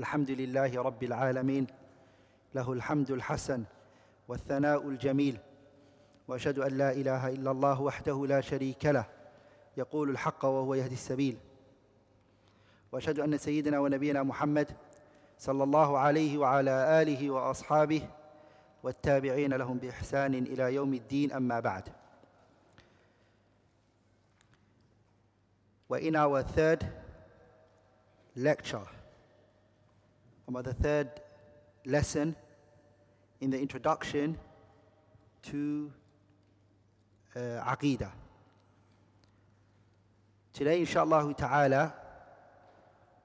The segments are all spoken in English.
الحمد لله رب العالمين. له الحمد الحسن والثناء الجميل. وأشهد أن لا إله إلا الله وحده لا شريك له. يقول الحق وهو يهدي السبيل. وأشهد أن سيدنا ونبينا محمد صلى الله عليه وعلى آله وأصحابه والتابعين لهم بإحسان إلى يوم الدين أما بعد. in our third lecture, or the third lesson in the introduction to uh, Aqidah. Today, inshallah ta'ala,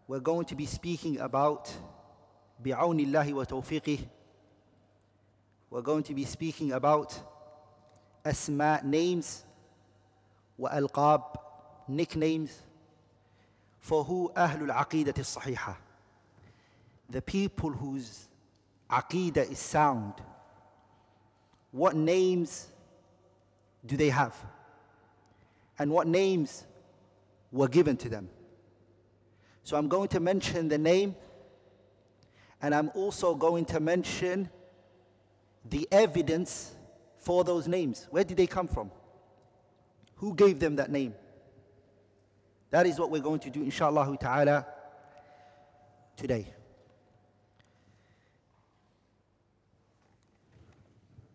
we're going to be speaking about بعون الله وتوفيقه. We're going to be speaking about asma names وألقاب nicknames for who أهل العقيدة الصحيحة the people whose aqidah is sound what names do they have? And what names were given to them? So I'm going to mention the name and I'm also going to mention the evidence for those names. Where did they come from? Who gave them that name? That is what we're going to do, inshallah ta'ala, today.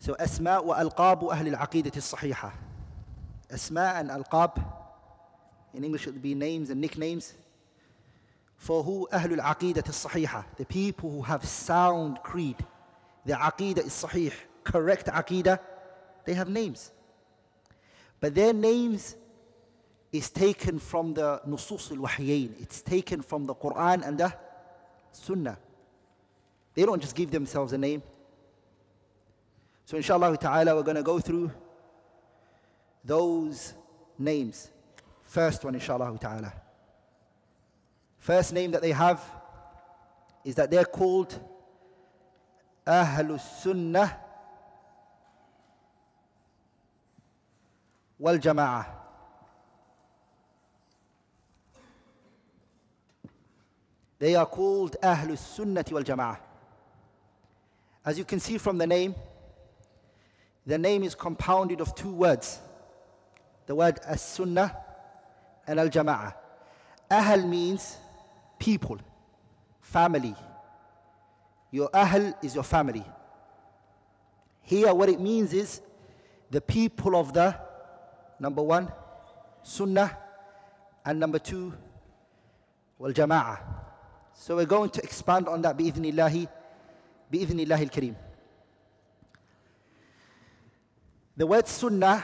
So اسماء وألقاب أهل العقيدة al-aqidah al-sahiha. And ألقاب in English it would be names and nicknames, for who ahl al-aqidah the people who have sound creed. the عقيدة is correct عقيدة, they have names. But their names is taken from the نصوص الوحيين It's taken from the Quran and the Sunnah. They don't just give themselves a name. So, inshallah ta'ala, we're going to go through those names. First one, inshallah ta'ala. First name that they have is that they're called Ahlus Sunnah wal Jama'ah. They are called Ahlus Sunnah wal Jama'ah. As you can see from the name, the name is compounded of two words the word as sunnah and al jama'ah. Ahl means people, family. Your ahl is your family. Here, what it means is the people of the number one, sunnah, and number two, wal jama'ah. So we're going to expand on that bi'idhnillahi, bi'idhnillahi al-kareem. The word sunnah,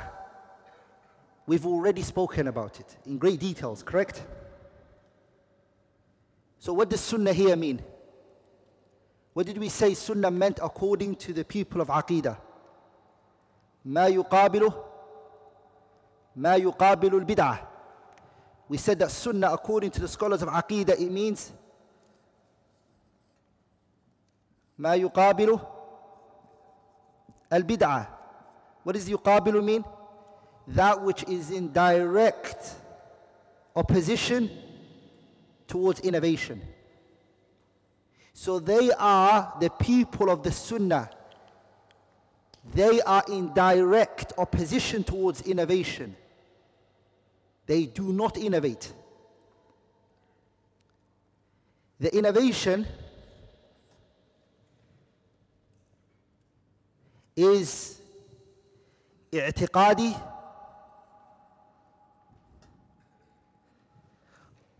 we've already spoken about it in great details, correct? So what does sunnah here mean? What did we say sunnah meant according to the people of Aqidah? ما يقابله ما يقابل البدعة. We said that sunnah according to the scholars of Aqidah it means ما يقابل البدعة what does yuqabilu mean? That which is in direct opposition towards innovation. So they are the people of the Sunnah. They are in direct opposition towards innovation. They do not innovate. The innovation is اعتقادي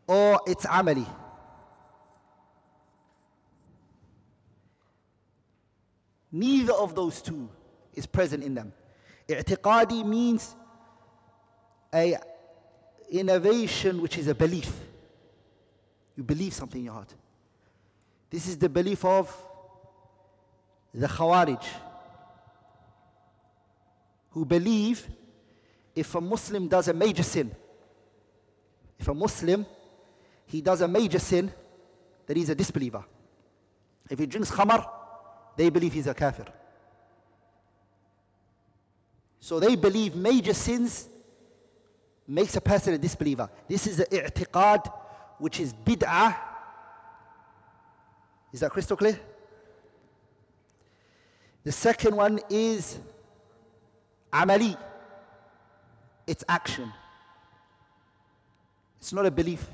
or it's عملي neither of those two is present in them اعتقادي means a innovation which is a belief you believe something in your heart this is the belief of the khawarij who believe if a Muslim does a major sin, if a Muslim he does a major sin, that he's a disbeliever. If he drinks khamar, they believe he's a kafir. So they believe major sins makes a person a disbeliever. This is the i'tiqad which is bid'ah Is that crystal clear? The second one is amali. It's action. It's not a belief.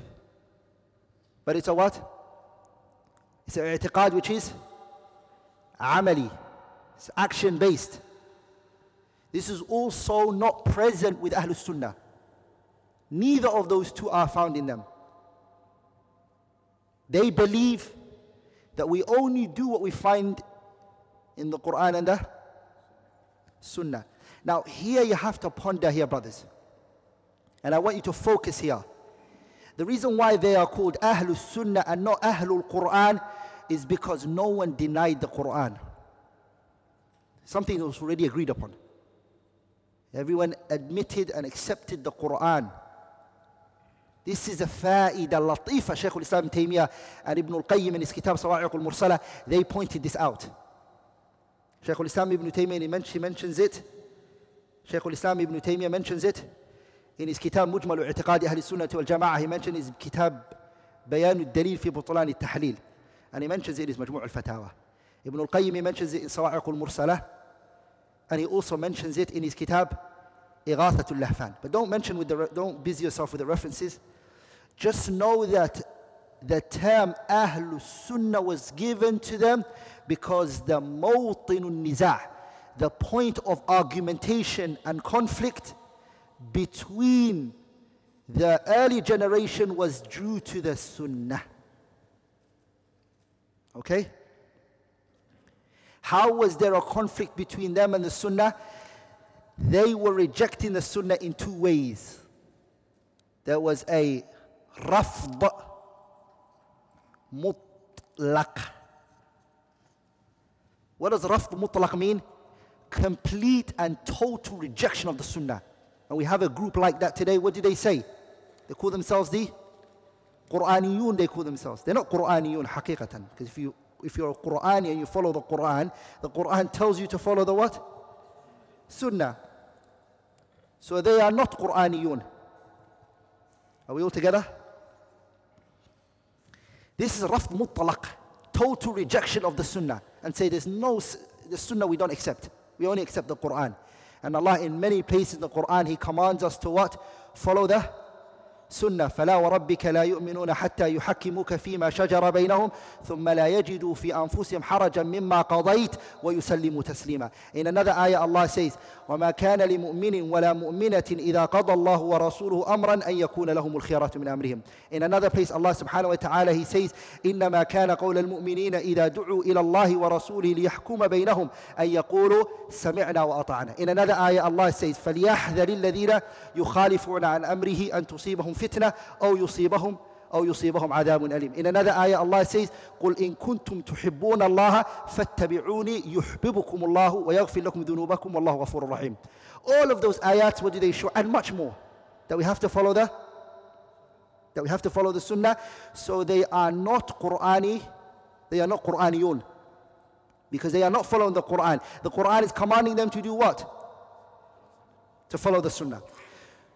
But it's a what? It's an i'tiqad which is amali. It's action based. This is also not present with Ahlul Sunnah. Neither of those two are found in them. They believe that we only do what we find in the Quran and the Sunnah. Now, here you have to ponder here, brothers. And I want you to focus here. The reason why they are called Ahlul Sunnah and not Ahlul Quran is because no one denied the Quran. Something that was already agreed upon. Everyone admitted and accepted the Quran. This is a fa'idah latifa. Shaykh al-Islam Taymiyyah and Ibn al-Qayyim in his kitab Sawa'iq al-Mursala, they pointed this out. Shaykh al-Islam Ibn Taymiyyah, he mentions it. Shaykh al-Islam Ibn Taymiyyah mentions it in his kitab مجمل اعتقاد أهل السنة والجماعة he mentions his kitab بيان الدليل في بطلان التحليل and he mentions it in his مجموع الفتاوى Ibn al-Qayyim mentions it in صواعق المرسلة and he also mentions it in his kitab إغاثة اللهفان but don't mention with the don't busy yourself with the references just know that the term أهل السنة was given to them because the موطن النزاع the point of argumentation and conflict between the early generation was due to the sunnah. Okay? How was there a conflict between them and the sunnah? They were rejecting the sunnah in two ways. There was a rafd mutlaq. What does rafd mutlaq mean? Complete and total rejection of the sunnah. And we have a group like that today. What do they say? They call themselves the Quraniyun, they call themselves. They're not Quraniyun, haqiqatan. Because if, you, if you're a Qurani and you follow the Quran, the Quran tells you to follow the what? Sunnah. So they are not Quraniyun. Are we all together? This is rafd mutlaq, total rejection of the Sunnah. And say there's no, the Sunnah we don't accept. We only accept the Quran. And Allah in many places in the Quran, He commands us to what? Follow the سنة فلا وربك لا يؤمنون حتى يحكموك فيما شجر بينهم ثم لا يجدوا في أنفسهم حرجا مما قضيت ويسلموا تسليما. In another ayah Allah says وما كان لمؤمن ولا مؤمنة إذا قضى الله ورسوله أمرا أن يكون لهم الخيرة من أمرهم. In another place subhanahu wa ta'ala he says إنما كان قول المؤمنين إذا دعوا إلى الله ورسوله ليحكم بينهم أن يقولوا سمعنا وأطعنا. In another ayah Allah says فليحذر الذين يخالفون عن أمره أن تصيبهم فتنة أو يصيبهم أو يصيبهم عذاب أليم In another ayah Allah says قل إن كنتم تحبون الله فاتبعوني يحببكم الله ويغفر لكم ذنوبكم والله غفور رحيم All of those ayats what do they show and much more that we have to follow the that we have to follow the sunnah so they are not Qur'ani they are not Qur'aniyun because they are not following the Quran the Quran is commanding them to do what to follow the sunnah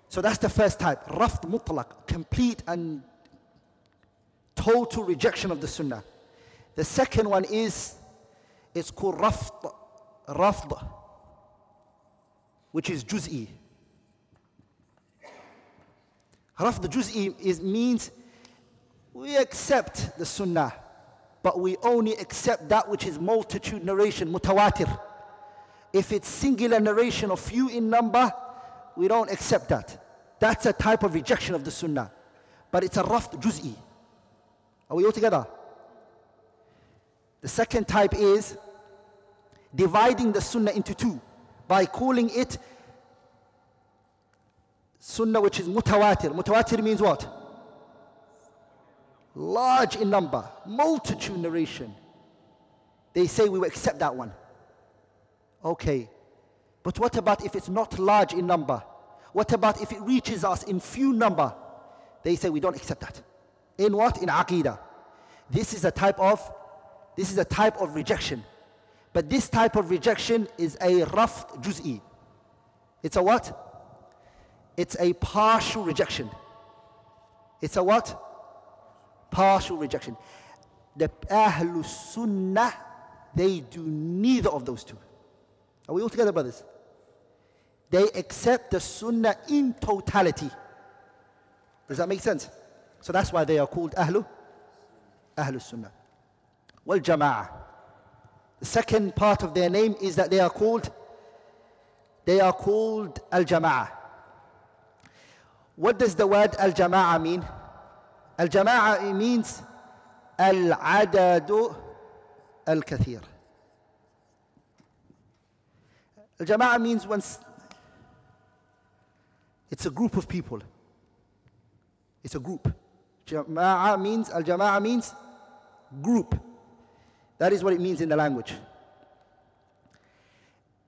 so that's the first type. Rafd mutlaq, complete and total rejection of the sunnah. The second one is, it's called rafd, rafd, which is juz'i. Rafd juz'i is, means we accept the sunnah, but we only accept that which is multitude narration, mutawatir. If it's singular narration of few in number, we don't accept that. That's a type of rejection of the sunnah. But it's a rafd juz'i. Are we all together? The second type is dividing the sunnah into two by calling it sunnah which is mutawatir. Mutawatir means what? Large in number, multitude narration. They say we will accept that one. Okay. But what about if it's not large in number? What about if it reaches us in few number? They say we don't accept that. In what? In aqidah. This is a type of this is a type of rejection. But this type of rejection is a rafd juz'i. It's a what? It's a partial rejection. It's a what? Partial rejection. The Ahlul Sunnah, they do neither of those two. Are we all together, brothers? They accept the Sunnah in totality. Does that make sense? So that's why they are called Ahlu, Ahlu Sunnah. Well, Jama'ah. The second part of their name is that they are called, they are called Al Jama'ah. What does the word Al Jama'ah mean? Al Jama'ah means Al Adadu Al Kathir. Al Jama'ah means once it's a group of people. It's a group. Jama'ah means, Al Jama'ah means group. That is what it means in the language.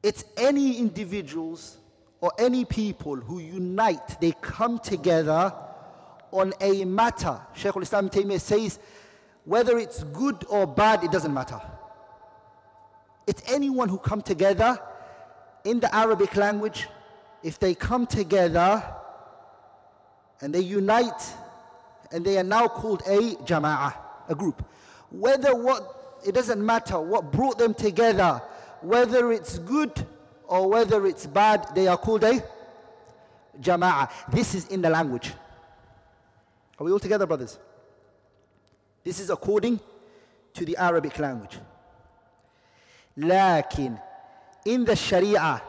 It's any individuals or any people who unite, they come together on a matter. Shaykh al-Islam Taymiyyah says, whether it's good or bad, it doesn't matter. It's anyone who come together in the Arabic language, if they come together and they unite and they are now called a jama'ah, a group. Whether what, it doesn't matter what brought them together, whether it's good or whether it's bad, they are called a jama'ah. This is in the language. Are we all together, brothers? This is according to the Arabic language. Lakin, in the Sharia,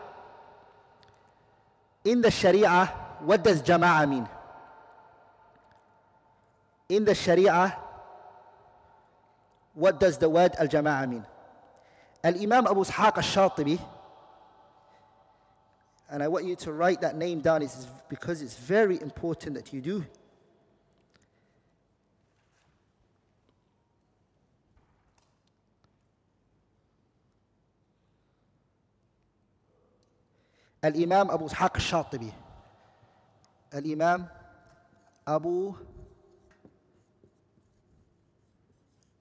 in the Sharia, what does jama'ah mean? In the Sharia, what does the word al-jama'ah mean? Al-Imam Abu Ishaq al-Shatibi, and I want you to write that name down it's, because it's very important that you do. الإمام أبو إسحاق الشاطبي الإمام أبو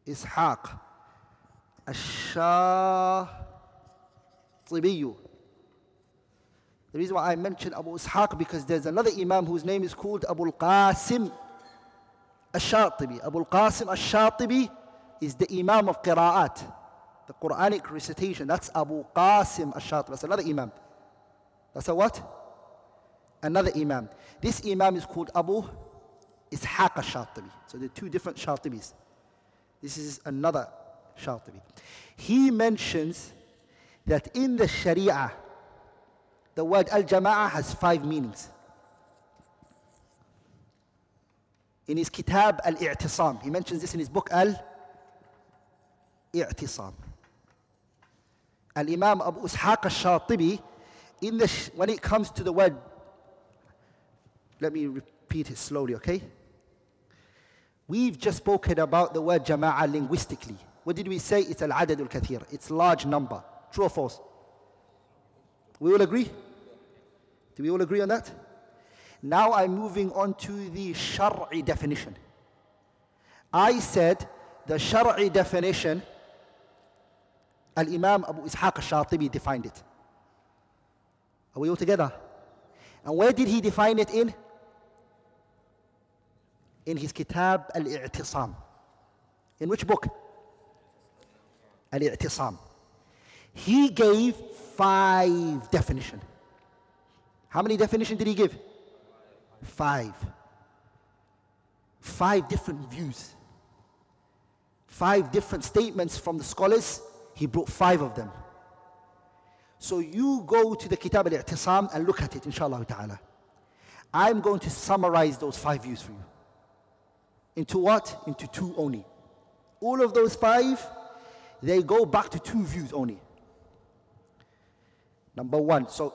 إسحاق الشاطبي The reason why I mention Abu Ishaq because there's another Imam whose name is called Abu al-Qasim al-Shatibi. Abu al-Qasim al-Shatibi is the Imam of Qira'at, the Quranic recitation. That's Abu Qasim al-Shatibi. That's another Imam. That's a what? Another Imam. This Imam is called Abu Ishaq al-Shatibi. So there are two different Shatibis. This is another Shatibi. He mentions that in the Sharia, the word al-jama'ah has five meanings. In his kitab al-i'tisam, he mentions this in his book al-i'tisam. Al-Imam Abu Ishaq al-Shatibi in the sh- when it comes to the word, let me repeat it slowly, okay? We've just spoken about the word jama'ah linguistically. What did we say? It's al adad al kathir. It's large number. True or false? We all agree? Do we all agree on that? Now I'm moving on to the shar'i definition. I said the shar'i definition, Al Imam Abu Ishaq al Shatibi defined it. Are we all together? And where did he define it in? In his Kitab Al-I'tisam. In which book? Al-I'tisam. He gave five definition. How many definitions did he give? Five. Five different views. Five different statements from the scholars. He brought five of them. So you go to the Kitab al-I'tisam and look at it, inshallah ta'ala. I'm going to summarize those five views for you. Into what? Into two only. All of those five, they go back to two views only. Number one, so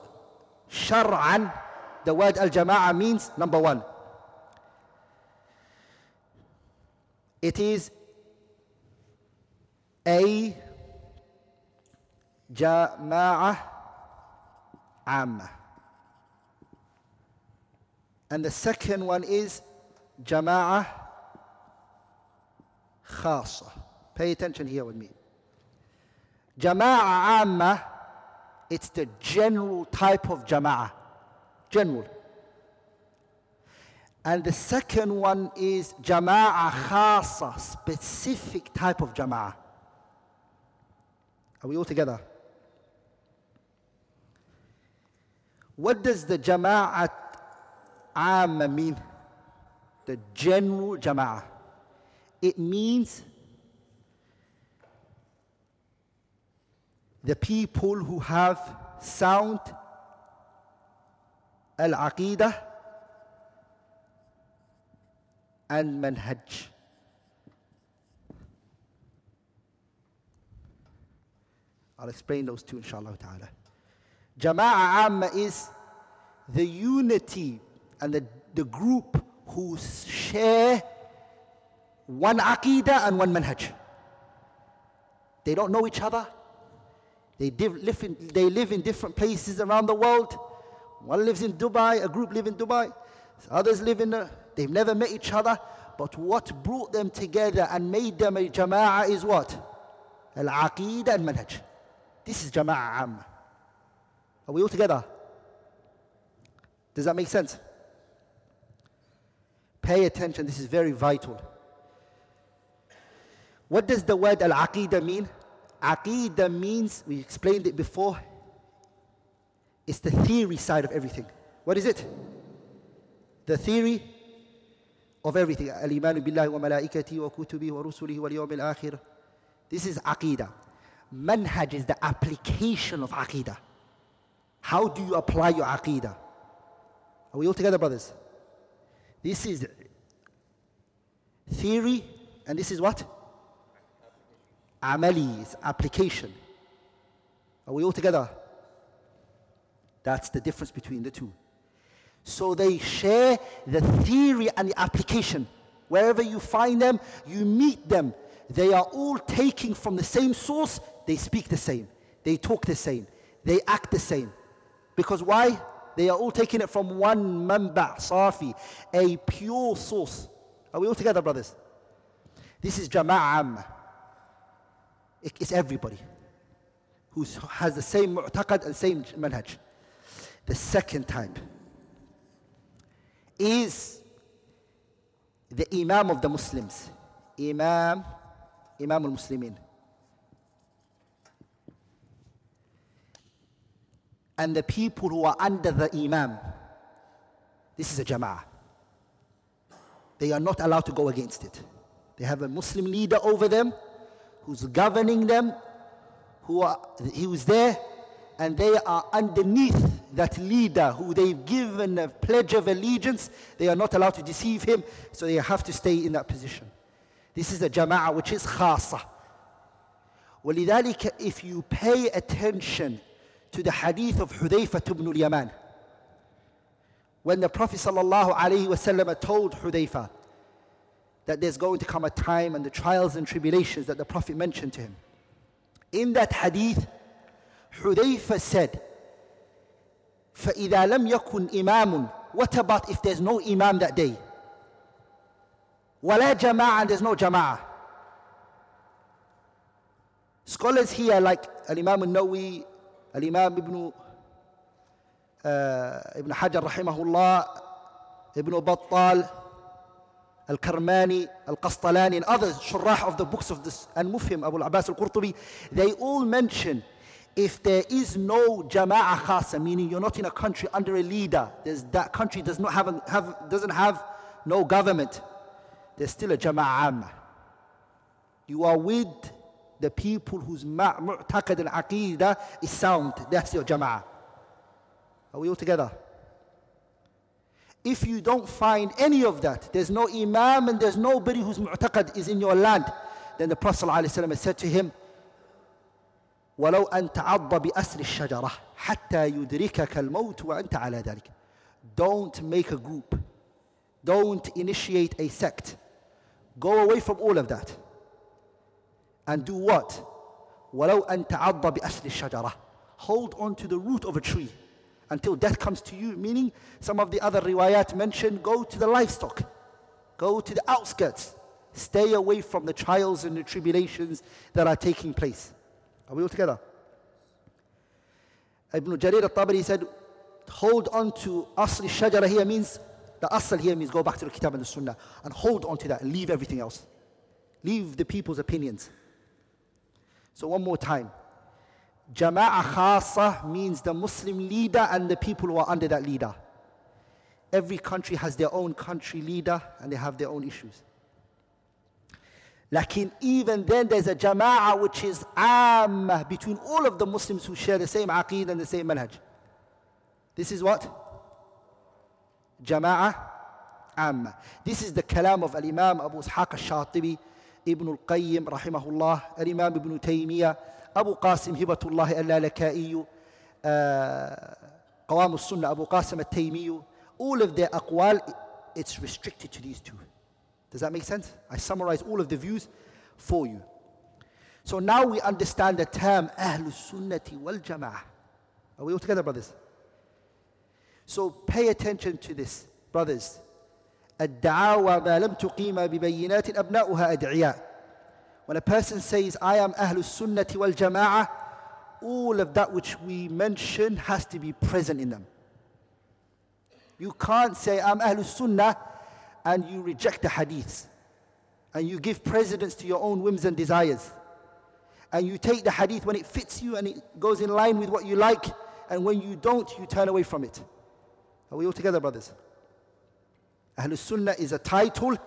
shar'an, the word al-jama'ah means number one. It is a jama'ah amma, And the second one is jama'ah khasa. Pay attention here with me. Jama'ah amma, it's the general type of jama'ah. General. And the second one is jama'ah khasa, specific type of jama'ah. Are we all together? What does the jama'at amma mean? The general jama'ah. It means the people who have sound al-aqidah and manhaj. I'll explain those two inshallah ta'ala. Jama'a amma is the unity and the, the group who share one aqidah and one manhaj. They don't know each other. They live, in, they live in different places around the world. One lives in Dubai, a group live in Dubai. Others live in, a, they've never met each other. But what brought them together and made them a jama'ah is what? Al-aqidah and manhaj. This is jama'ah amma. Are we all together? Does that make sense? Pay attention, this is very vital. What does the word al-aqidah mean? Aqidah means, we explained it before, it's the theory side of everything. What is it? The theory of everything. Al-iman billahi wa malaikati wa kutubi wa rusulihi wa yawm al-akhir. This is aqidah. Manhaj is the application of aqidah. How do you apply your aqidah? Are we all together, brothers? This is theory, and this is what? Amali, is application. Are we all together? That's the difference between the two. So they share the theory and the application. Wherever you find them, you meet them. They are all taking from the same source, they speak the same, they talk the same, they act the same. Because why? They are all taking it from one manba, safi, a pure source. Are we all together, brothers? This is jama'am. It's everybody who has the same mu'taqad and same manhaj. The second type is the Imam of the Muslims. Imam, Imam al-Muslimin. and the people who are under the Imam. This is a Jama'ah. They are not allowed to go against it. They have a Muslim leader over them who's governing them, who are, he was there, and they are underneath that leader who they've given a pledge of allegiance. They are not allowed to deceive him, so they have to stay in that position. This is a jama'ah which is khasa. ولذلك if you pay attention to the hadith of Hudayfa ibn al-Yaman. When the Prophet sallallahu alaihi wasallam told Hudayfa that there's going to come a time and the trials and tribulations that the Prophet mentioned to him. In that hadith, Hudayfa said, فَإِذَا لَمْ يَكُنْ إِمَامٌ What about if there's no imam that day? وَلَا جَمَاعَ and there's no jama'ah. Scholars here like Imam al-Nawawi, الإمام ابن ابن حجر رحمه الله ابن بطال الكرماني القسطلاني and others شراح of the books of this and Mufhim Abu al-Abbas al-Qurtubi they all mention if there is no jama'ah khasa meaning you're not in a country under a leader there's, that country does not have, have doesn't have no government there's still a jama'ah amma you are with the people whose mu'taqad and aqidah is sound. That's your jama'ah. Are we all together? If you don't find any of that, there's no imam and there's nobody whose mu'taqad is in your land, then the Prophet ﷺ said to him, ولو أن تعض بأسر الشجرة حتى يدركك الموت وأنت على ذلك. Don't make a group. Don't initiate a sect. Go away from all of that and do what? وَلَوْ أَن تَعَضَّ بِأَسْلِ الشَّجَرَةِ Hold on to the root of a tree until death comes to you. Meaning, some of the other riwayat mention go to the livestock, go to the outskirts, stay away from the trials and the tribulations that are taking place. Are we all together? Ibn Jarir al-Tabari said, hold on to asli shajara here means The asl here means go back to the kitab and the sunnah and hold on to that and leave everything else. Leave the people's opinions. So one more time. Jama'a khasa means the Muslim leader and the people who are under that leader. Every country has their own country leader and they have their own issues. Lakin even then there's a jama'ah which is ammah between all of the Muslims who share the same aqeed and the same manhaj. This is what? Jama'ah amma. This is the kalam of Al-Imam Abu Ishaq al-Shatibi, Ibn al-Qayyim rahimahullah, Al-Imam Ibn Taymiyyah, Abu Qasim Hibatullah al-Lalaka'i, Qawam al-Sunnah, Abu Qasim al-Taymiyyah. All of their aqwal, it's restricted to these two. Does that make sense? I summarize all of the views for you. So now we understand the term Sunnati wal Jama'ah. Are we all together, brothers? So pay attention to this, brothers. الدعاوى ما لم تقيم ببينات أبناؤها أدعياء. When a person says, I am Ahlul Sunnati wal Jama'ah, all of that which we mention has to be present in them. You can't say, I'm Ahlul Sunnah and you reject the hadiths and you give precedence to your own whims and desires and you take the hadith when it fits you and it goes in line with what you like and when you don't you turn away from it are we all together brothers Ahlul Sunnah is a title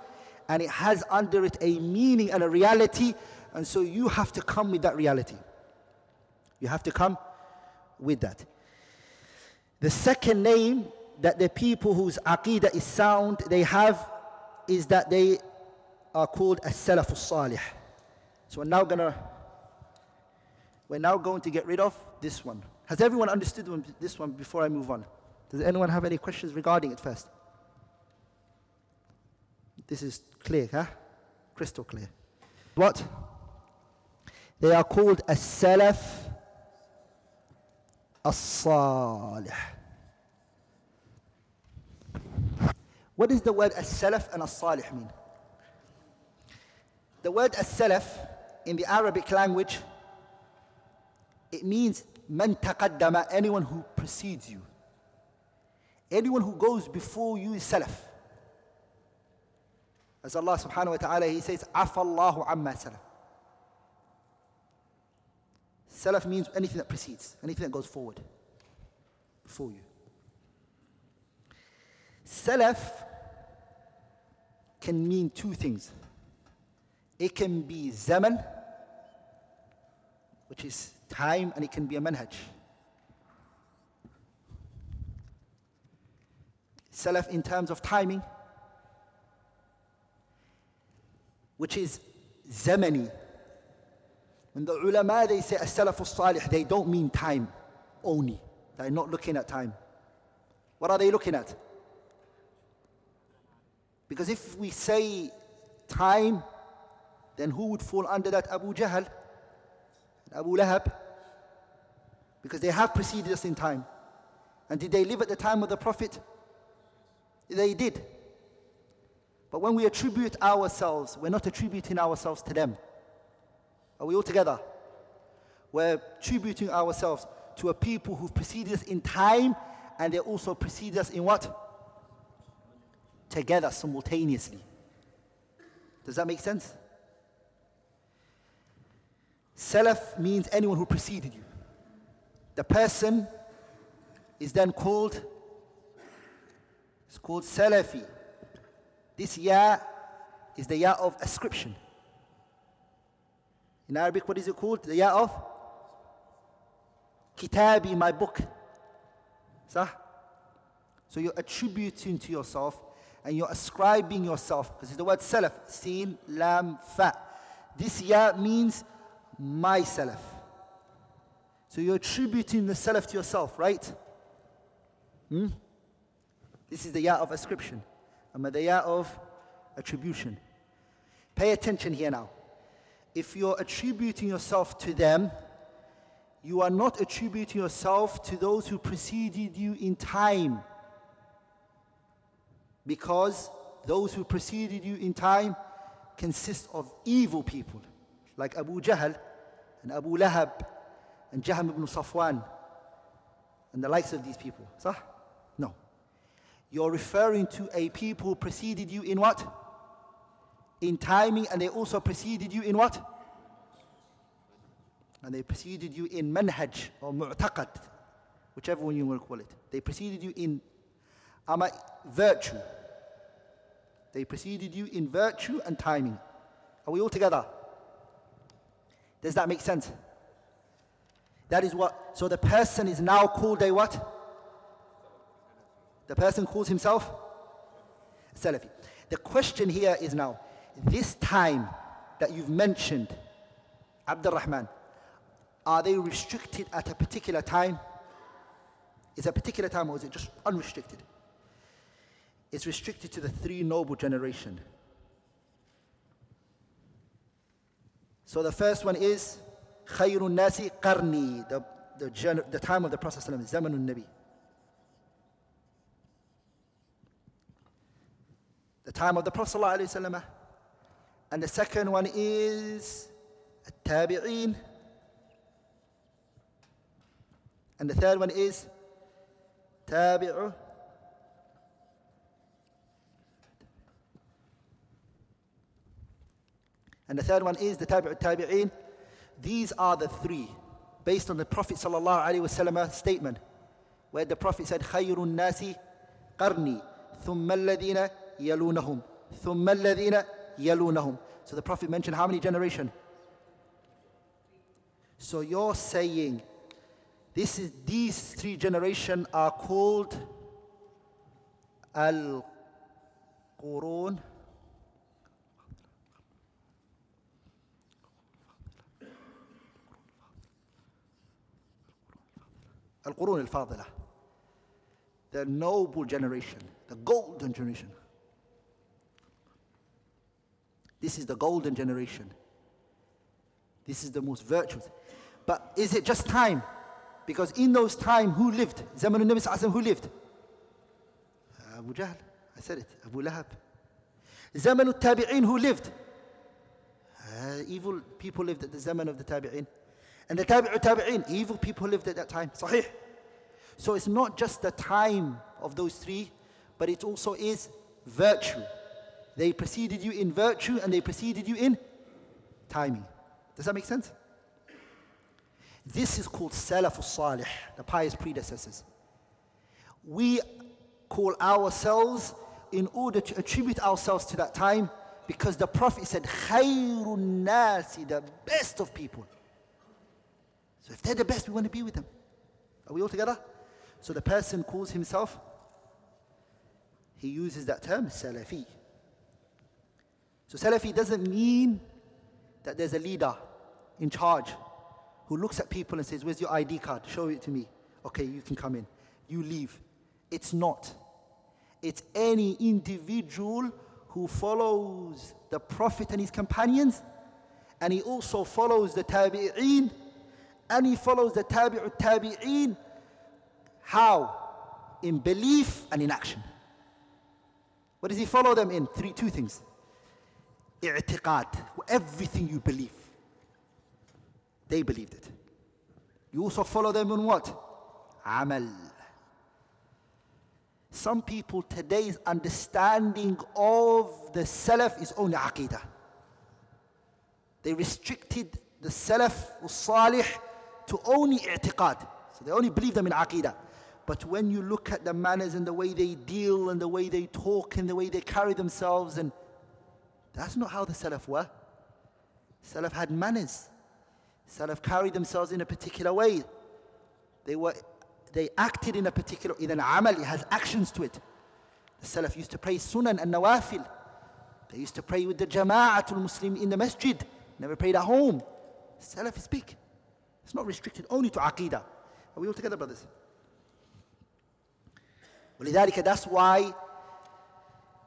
and it has under it a meaning and a reality and so you have to come with that reality you have to come with that the second name that the people whose aqidah is sound, they have is that they are called as salaf salih. So we're now gonna we're now going to get rid of this one. Has everyone understood this one before I move on? Does anyone have any questions regarding it first? This is clear, huh? Crystal clear. What? They are called as salaf as-salih. What does the word as-salaf and as-salih mean? The word as-salaf in the Arabic language, it means man taqaddama, anyone who precedes you. Anyone who goes before you is salaf. As Allah subhanahu wa ta'ala, He says, Afallahu amma salaf. Salaf means anything that precedes, anything that goes forward, before you. Salaf can mean two things. It can be zaman, which is time, and it can be a manhaj. Salaf in terms of timing, which is zamani. When the ulama they say as-salaf salih they don't mean time only. They're not looking at time. What are they looking at? Because if we say time, then who would fall under that? Abu Jahl, Abu Lahab. Because they have preceded us in time. And did they live at the time of the Prophet? They did. But when we attribute ourselves, we're not attributing ourselves to them. Are we all together? We're attributing ourselves to a people who've preceded us in time and they also preceded us in what? together simultaneously. Does that make sense? Salaf means anyone who preceded you. The person is then called, it's called Salafi. This ya is the ya of ascription. In Arabic, what is it called? The ya of Kitabi, my book. So you're attributing to yourself and you're ascribing yourself, because it's the word salaf, sin, lam, fa. This ya means my. So you're attributing the salaf to yourself, right? Hmm? This is the ya of ascription. And the ya of attribution. Pay attention here now. If you're attributing yourself to them, you are not attributing yourself to those who preceded you in time because those who preceded you in time consist of evil people like Abu Jahl and Abu Lahab and Jahm ibn Safwan and the likes of these people. No. You're referring to a people who preceded you in what? In timing, and they also preceded you in what? And they preceded you in manhaj or mu'taqad, whichever one you want to call it. They preceded you in ama virtue. They preceded you in virtue and timing. Are we all together? Does that make sense? That is what, so the person is now called a what? The person calls himself Salafi. The question here is now, this time that you've mentioned, Abdul Rahman, are they restricted at a particular time? Is it a particular time or is it just unrestricted? It's restricted to the three noble generation. So the first one is خير الناس قرني the, the, the time of the Prophet زمن النبي the time of the Prophet ﷺ. And the second one is التابعين and the third one is تابع And the third one is the tabi'ut tabi'in. These are the three, based on the Prophet ﷺ statement, where the Prophet said, خَيْرُ النَّاسِ قَرْنِي ثُمَّ الَّذِينَ يَلُونَهُمْ ثُمَّ الَّذِينَ يَلُونَهُمْ So the Prophet mentioned how many generation? So you're saying this is, these three generation are called al-qurun القرون الفاضلة the noble generation the golden generation This is the golden generation. This is the most virtuous. But is it just time? Because in those time, who lived? Zamanul Nabi Sallallahu who lived? Abu Jahl. I said it. Abu Lahab. Zamanul Tabi'in, who lived? Uh, evil people lived at the Zaman of the Tabi'in. And the Tabi'u Tabi'in, evil people lived at that time. Sahih. So it's not just the time of those three, but it also is virtue. They preceded you in virtue and they preceded you in timing. Does that make sense? This is called Salafus Salih, the pious predecessors. We call ourselves in order to attribute ourselves to that time because the Prophet said, Khairun Nasi, the best of people. So if they're the best, we want to be with them. Are we all together? So the person calls himself, he uses that term, Salafi. So Salafi doesn't mean that there's a leader in charge who looks at people and says, Where's your ID card? Show it to me. Okay, you can come in. You leave. It's not. It's any individual who follows the Prophet and his companions, and he also follows the Tabi'een and he follows the tabi'ut tabi'een. How? In belief and in action. What does he follow them in? Three, two things. I'tiqad, everything you believe. They believed it. You also follow them in what? Amal. Some people today's understanding of the Salaf is only Aqidah. They restricted the Salaf, Salih, to only i'tiqad. So they only believe them in aqidah. But when you look at the manners and the way they deal and the way they talk and the way they carry themselves, and that's not how the Salaf were. Salaf had manners. Salaf carried themselves in a particular way. They were they acted in a particular an amal, it has actions to it. The Salaf used to pray sunan and nawafil. They used to pray with the jama'atul Muslim in the masjid, never prayed at home. Salaf is big. It's not restricted only to Aqidah. Are we all together, brothers? ولذلك that's why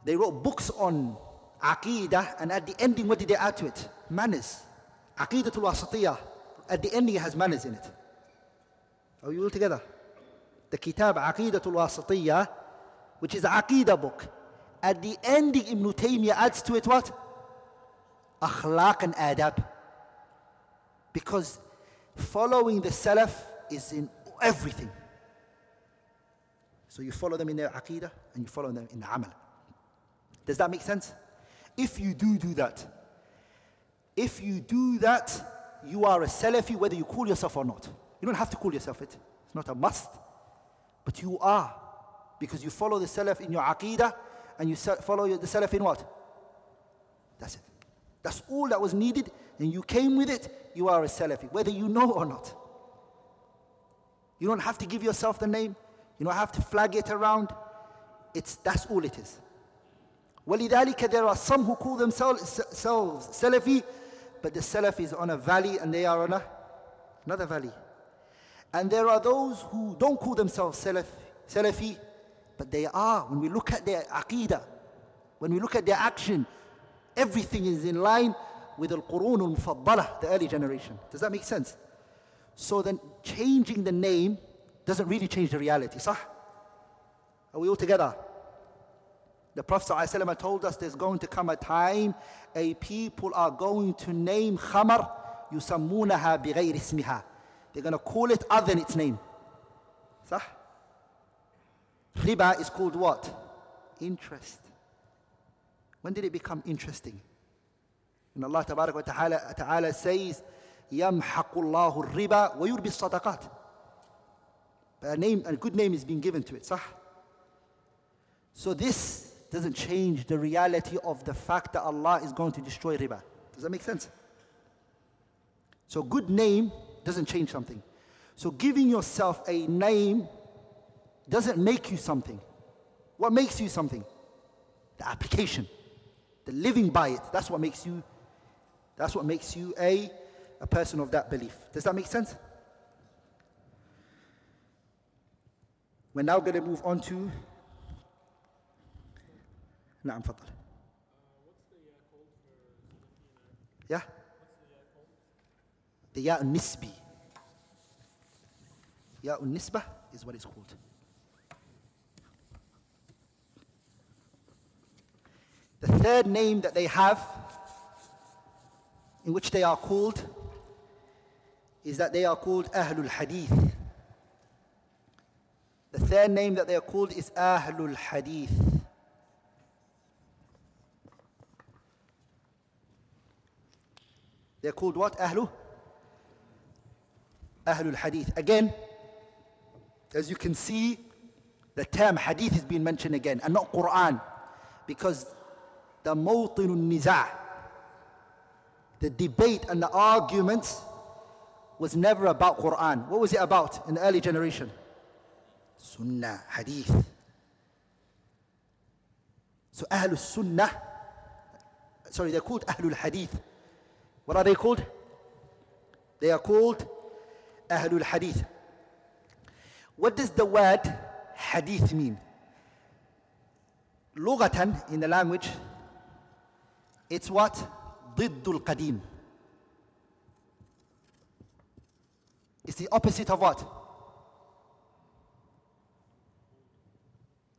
they wrote books on Aqidah and at the ending what did they add to it? Manners. Aqidatul Wasatiyah. At the ending it has manners in it. Are you all together? The Kitab Aqidatul Wasatiyah, which is an Aqidah book. At the ending Ibn Taymiyyah adds to it what? Akhlaq and adab. Because Following the Salaf is in everything. So you follow them in their aqidah and you follow them in the amal. Does that make sense? If you do do that, if you do that, you are a Salafi whether you call yourself or not. You don't have to call yourself it. It's not a must. But you are. Because you follow the Salaf in your aqidah and you follow the Salaf in what? That's it. That's all that was needed and you came with it, you are a Salafi, whether you know or not. You don't have to give yourself the name. You don't have to flag it around. It's, that's all it is. ولذلك there are some who call themselves Salafi, but the Salaf is on a valley and they are on a, another valley. And there are those who don't call themselves Salaf, Salafi, but they are. When we look at their aqidah, when we look at their action, everything is in line with Al Qurun al Mufaddala, the early generation. Does that make sense? So then changing the name doesn't really change the reality. Sah? Are we all together? The Prophet ﷺ told us there's going to come a time a people are going to name khamar yusammunaha bighayr ismiha. They're going to call it other than its name. Sah? Riba is called what? Interest. When did it become interesting? When Allah ta'ala, ta'ala says, يَمْحَقُ اللَّهُ الرِّبَى وَيُرْبِ الصَّدَقَاتِ a name, a good name is being given to it. Sah? So this doesn't change the reality of the fact that Allah is going to destroy riba. Does that make sense? So good name doesn't change something. So giving yourself a name doesn't make you something. What makes you something? The application, the living by it. That's what makes you. That's what makes you a, a person of that belief. Does that make sense? We're now going to move on to نعم فضل Yeah? The Ya Nisbi. Ya Nisbah is what it's called. The third name that they have, in which they are called, is that they are called Ahlul Hadith. The third name that they are called is Ahlul Hadith. They're called what? Ahlu? Ahlul Hadith. Again, as you can see, the term hadith is being mentioned again and not Quran because the mawtinun niza' the debate and the arguments was never about Quran. What was it about in the early generation? Sunnah, Hadith. So Ahlul Sunnah, sorry, they're called Ahlul Hadith. What are they called? They are called Ahlul Hadith. What does the word Hadith mean? Lugatan in the language, it's what? Diddul Qadim. It's the opposite of what?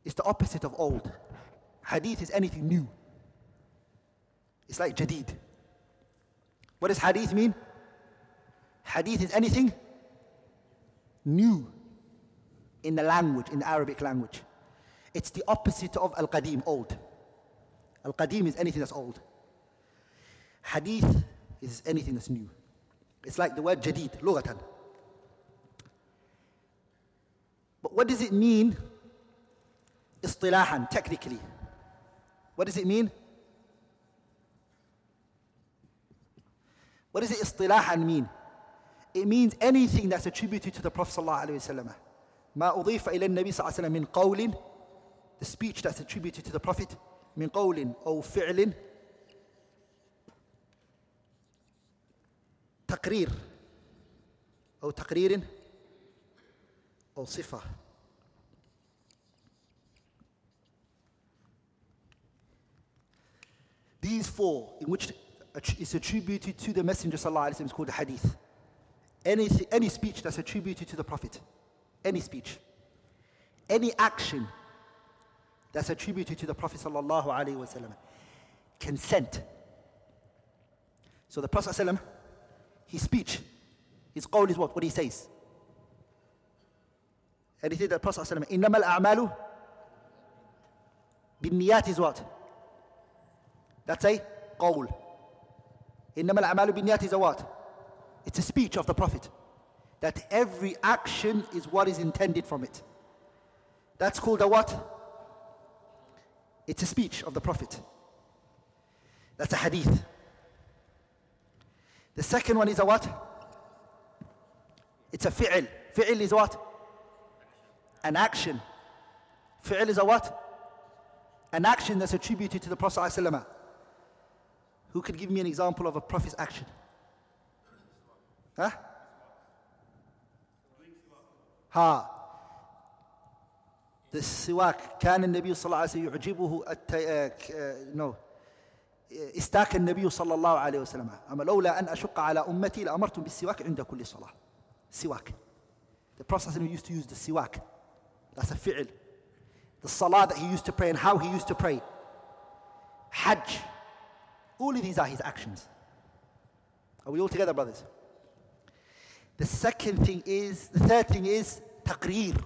It's the opposite of old. Hadith is anything new. It's like jadid. What does hadith mean? Hadith is anything new in the language, in the Arabic language. It's the opposite of Al Qadim, old. Al Qadim is anything that's old. Hadith is anything that's new. It's like the word jadid, lughatan. But what does it mean, istilahan, technically? What does it mean? what does it اصطلاحا mean it means anything that's attributed to the Prophet صلى الله عليه وسلم ما أضيف إلى النبي صلى الله عليه وسلم من قول the speech that's attributed to the Prophet من قول أو فعل تقرير أو تقرير أو صفة These four, in which is attributed to the Messenger وسلم, is called a hadith. Any, any speech that's attributed to the Prophet, any speech, any action that's attributed to the Prophet sallallahu alaihi wasallam, consent. So the Prophet sallam, his speech, his qawl is what? What he says. Anything that the Prophet ﷺ, إِنَّمَا الْأَعْمَالُ بِالنِّيَاتِ is what? That's a qawl. إِنَّمَا الْأَعْمَالُ بِالنِّيَاتِ is a what? It's a speech of the Prophet. That every action is what is intended from it. That's called a what? It's a speech of the Prophet. That's a hadith. The second one is a what? It's a fi'l. Fi'l is what? An action. Fi'l is a what? An action that's attributed to the Prophet ﷺ. Who could give me an example of a Prophet's action? Huh? Ha. The siwak. كان النبي صلى الله عليه وسلم يعجبه الت... no. استاك النبي صلى الله عليه وسلم أما لولا أن أشق على أمتي لأمرتم بالسواك عند كل صلاة siwak the Prophet used to use the siwak that's a fi'l the salah that he used to pray and how he used to pray hajj all of these are his actions. Are we all together brothers? The second thing is the third thing is taqreer.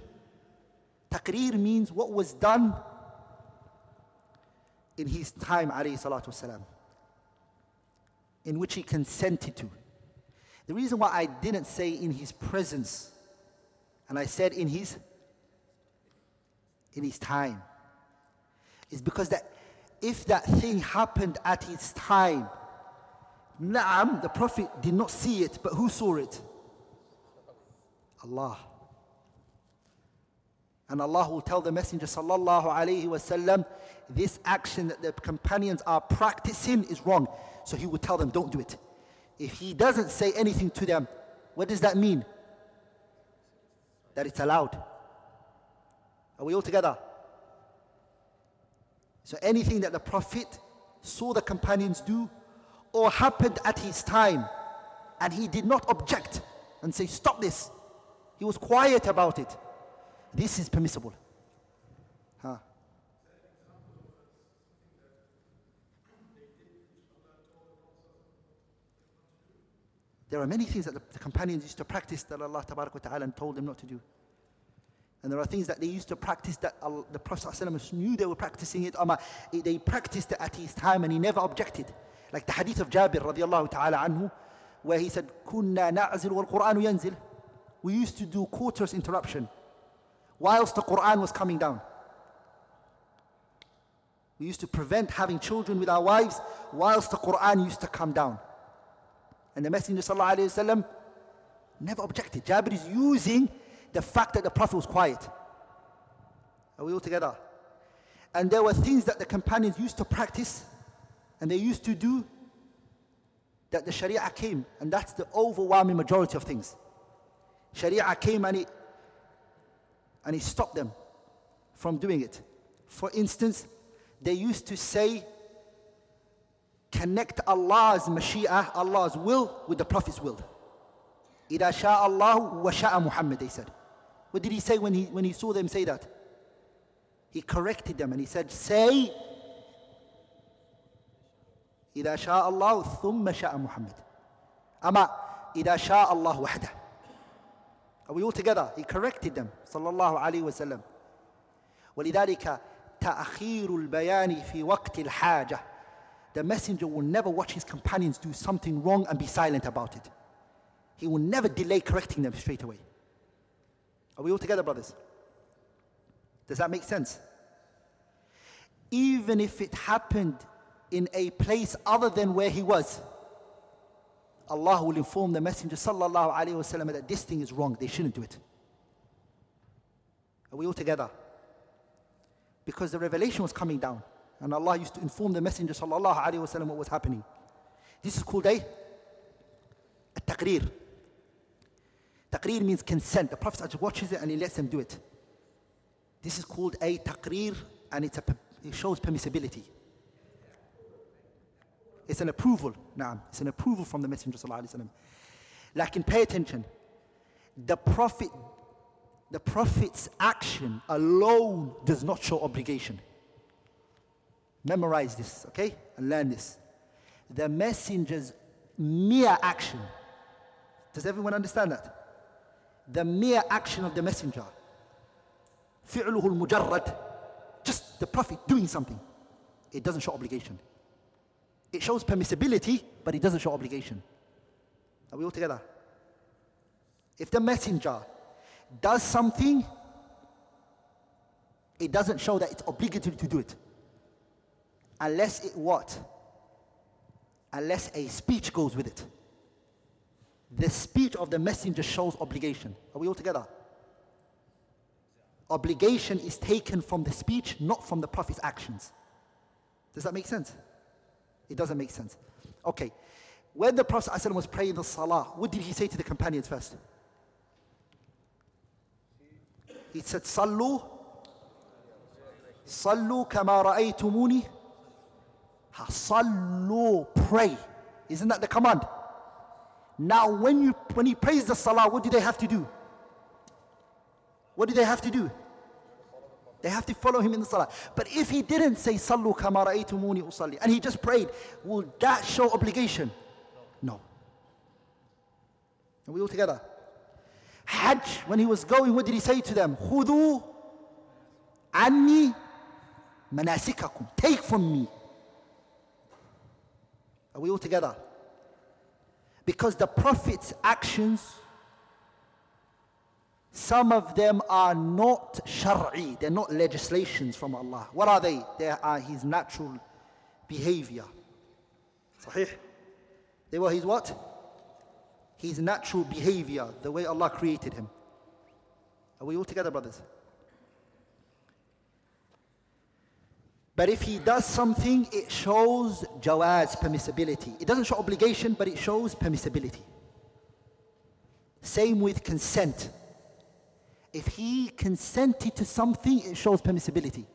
Taqreer means what was done in his time, alayhi salatu wasalam, in which he consented to. The reason why I didn't say in his presence, and I said in his in his time, is because that if that thing happened at its time, Naam, the Prophet did not see it, but who saw it? Allah. And Allah will tell the Messenger sallallahu alaihi wasallam, this action that the companions are practicing is wrong. So he will tell them, don't do it. If he doesn't say anything to them, what does that mean? That it's allowed. Are we all together? So anything that the Prophet saw the companions do or happened at his time and he did not object and say, stop this. He was quiet about it. This is permissible. Huh? There are many things that the, companions used to practice that Allah Ta'ala told them not to do. And there are things that they used to practice that Allah, the Prophet ﷺ knew they were practicing it. Um, they practiced it at his time and he never objected. Like the hadith of Jabir radiallahu ta'ala anhu, where he said, كُنَّا نَعْزِلُ وَالْقُرْآنُ yanzil." We used to do coitus interruption whilst the Quran was coming down. We used to prevent having children with our wives whilst the Quran used to come down. And the Messenger ﷺ never objected. Jabir is using the fact that the Prophet was quiet. Are we all together? And there were things that the companions used to practice and they used to do that the Sharia came, and that's the overwhelming majority of things. Sharia came and it, and it stopped them from doing it. For instance, they used to say, connect Allah's Mashi'ah, Allah's will, with the Prophet's will. إِذَا شَاءَ اللَّهُ وَشَاءَ Muhammad, they said. What did he say when he, when he saw them say that? He corrected them and he said, say, إذا شاء الله ثم شاء محمد أما إذا شاء الله وحده are we all together? He corrected them صلى الله عليه وسلم ولذلك تأخير البيان في وقت الحاجة The messenger will never watch his companions do something wrong and be silent about it. He will never delay correcting them straight away. Are we all together, brothers? Does that make sense? Even if it happened in a place other than where he was, Allah will inform the Messenger sallallahu alaihi wasallam that this thing is wrong. They shouldn't do it. Are we all together? Because the revelation was coming down, and Allah used to inform the Messenger sallallahu alaihi wasallam what was happening. This is called a, a taqreer. Taqreer means consent. The Prophet watches it and he lets them do it. This is called a taqreer, and a, it shows permissibility. It's an approval. Nah, it's an approval from the Messenger Like, and pay attention. The Prophet, the Prophet's action alone does not show obligation. Memorize this, okay, and learn this. The Messenger's mere action. Does everyone understand that? The mere action of the Messenger فعله المجرد just the Prophet doing something it doesn't show obligation it shows permissibility but it doesn't show obligation are we all together if the messenger does something it doesn't show that it's obligatory to do it unless it what unless a speech goes with it the speech of the messenger shows obligation are we all together obligation is taken from the speech, not from the Prophet's actions. Does that make sense? It doesn't make sense. Okay. When the Prophet ﷺ was praying the salah, what did he say to the companions first? He said, Sallu, Sallu kama ra'aytumuni. Sallu, pray. Isn't that the command? Now, when, you, when he prays the salah, what do they have to do? What do they have to do? They have to follow him in the salah. But if he didn't say, Sallu kama ra'aytumuni usalli, and he just prayed, will that show obligation? No. Are we all together? Hajj, when he was going, what did he say to them? Khudu anni manasikakum. Take from me. Are we all together? Because the Prophet's actions some of them are not shar'i, they're not legislations from Allah. What are they? They are His natural behavior. Sahih? They were His what? His natural behavior, the way Allah created Him. Are we all together, brothers? But if he does something, it shows jawaz, permissibility. It doesn't show obligation, but it shows permissibility. Same with consent. If he consented to something, it shows permissibility.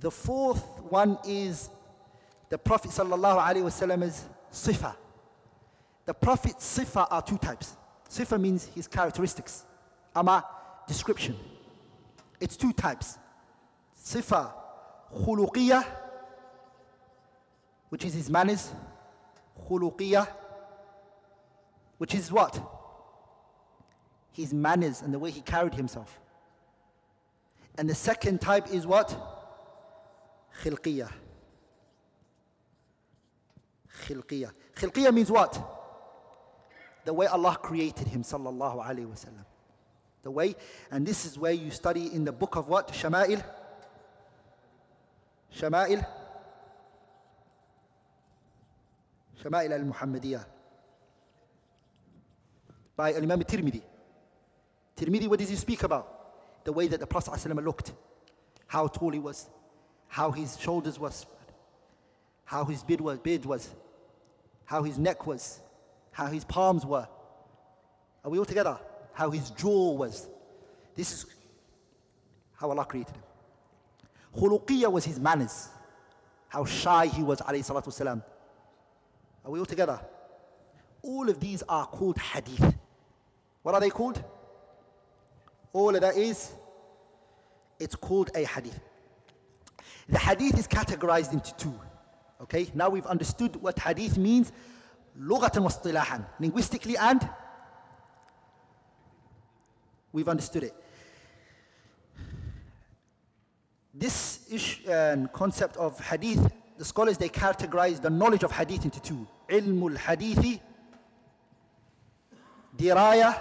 The fourth one is the Prophet wasallam's sifa. The Prophet's sifa are two types. Sifa means his characteristics. Ama description. It's two types. Sifa khuluqiyah, which is his manners. Khuluqiyah, which is what? his manners and the way he carried himself. And the second type is what? Khilqiyah. Khilqiyah. Khilqiyah means what? The way Allah created him, sallallahu alayhi wasallam. The way, and this is where you study in the book of what? Shama'il. Shama'il. Shama'il al-Muhammadiyah. By Imam Tirmidhi. Tirmidhi, what does he speak about? The way that the Prophet ﷺ looked, how tall he was, how his shoulders were how his beard was, beard was, how his neck was, how his palms were. Are we all together? How his jaw was. This is how Allah created him. Khuluqiyya was his manners. How shy he was, alayhi salatu. Are we all together? All of these are called hadith. What are they called? All of that is, it's called a hadith. The hadith is categorized into two. Okay, now we've understood what hadith means, linguistically and we've understood it. this issue, uh, concept of hadith, the scholars they categorize the knowledge of hadith into two: ilmul hadithi, diraya,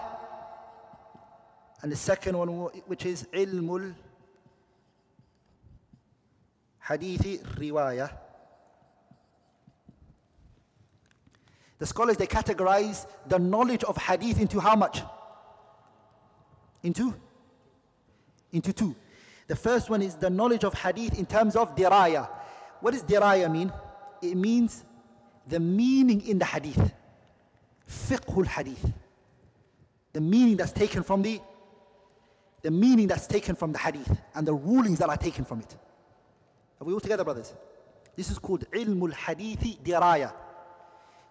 and the second one which is ilmul hadithi riwaya. The scholars they categorize the knowledge of hadith into how much? Into? Into two. The first one is the knowledge of hadith in terms of diraya. What does diraya mean? It means the meaning in the hadith. Fiqhul hadith. The meaning that's taken from the the meaning that's taken from the hadith and the rulings that are taken from it. Are we all together, brothers? This is called ilmul hadithi diraya.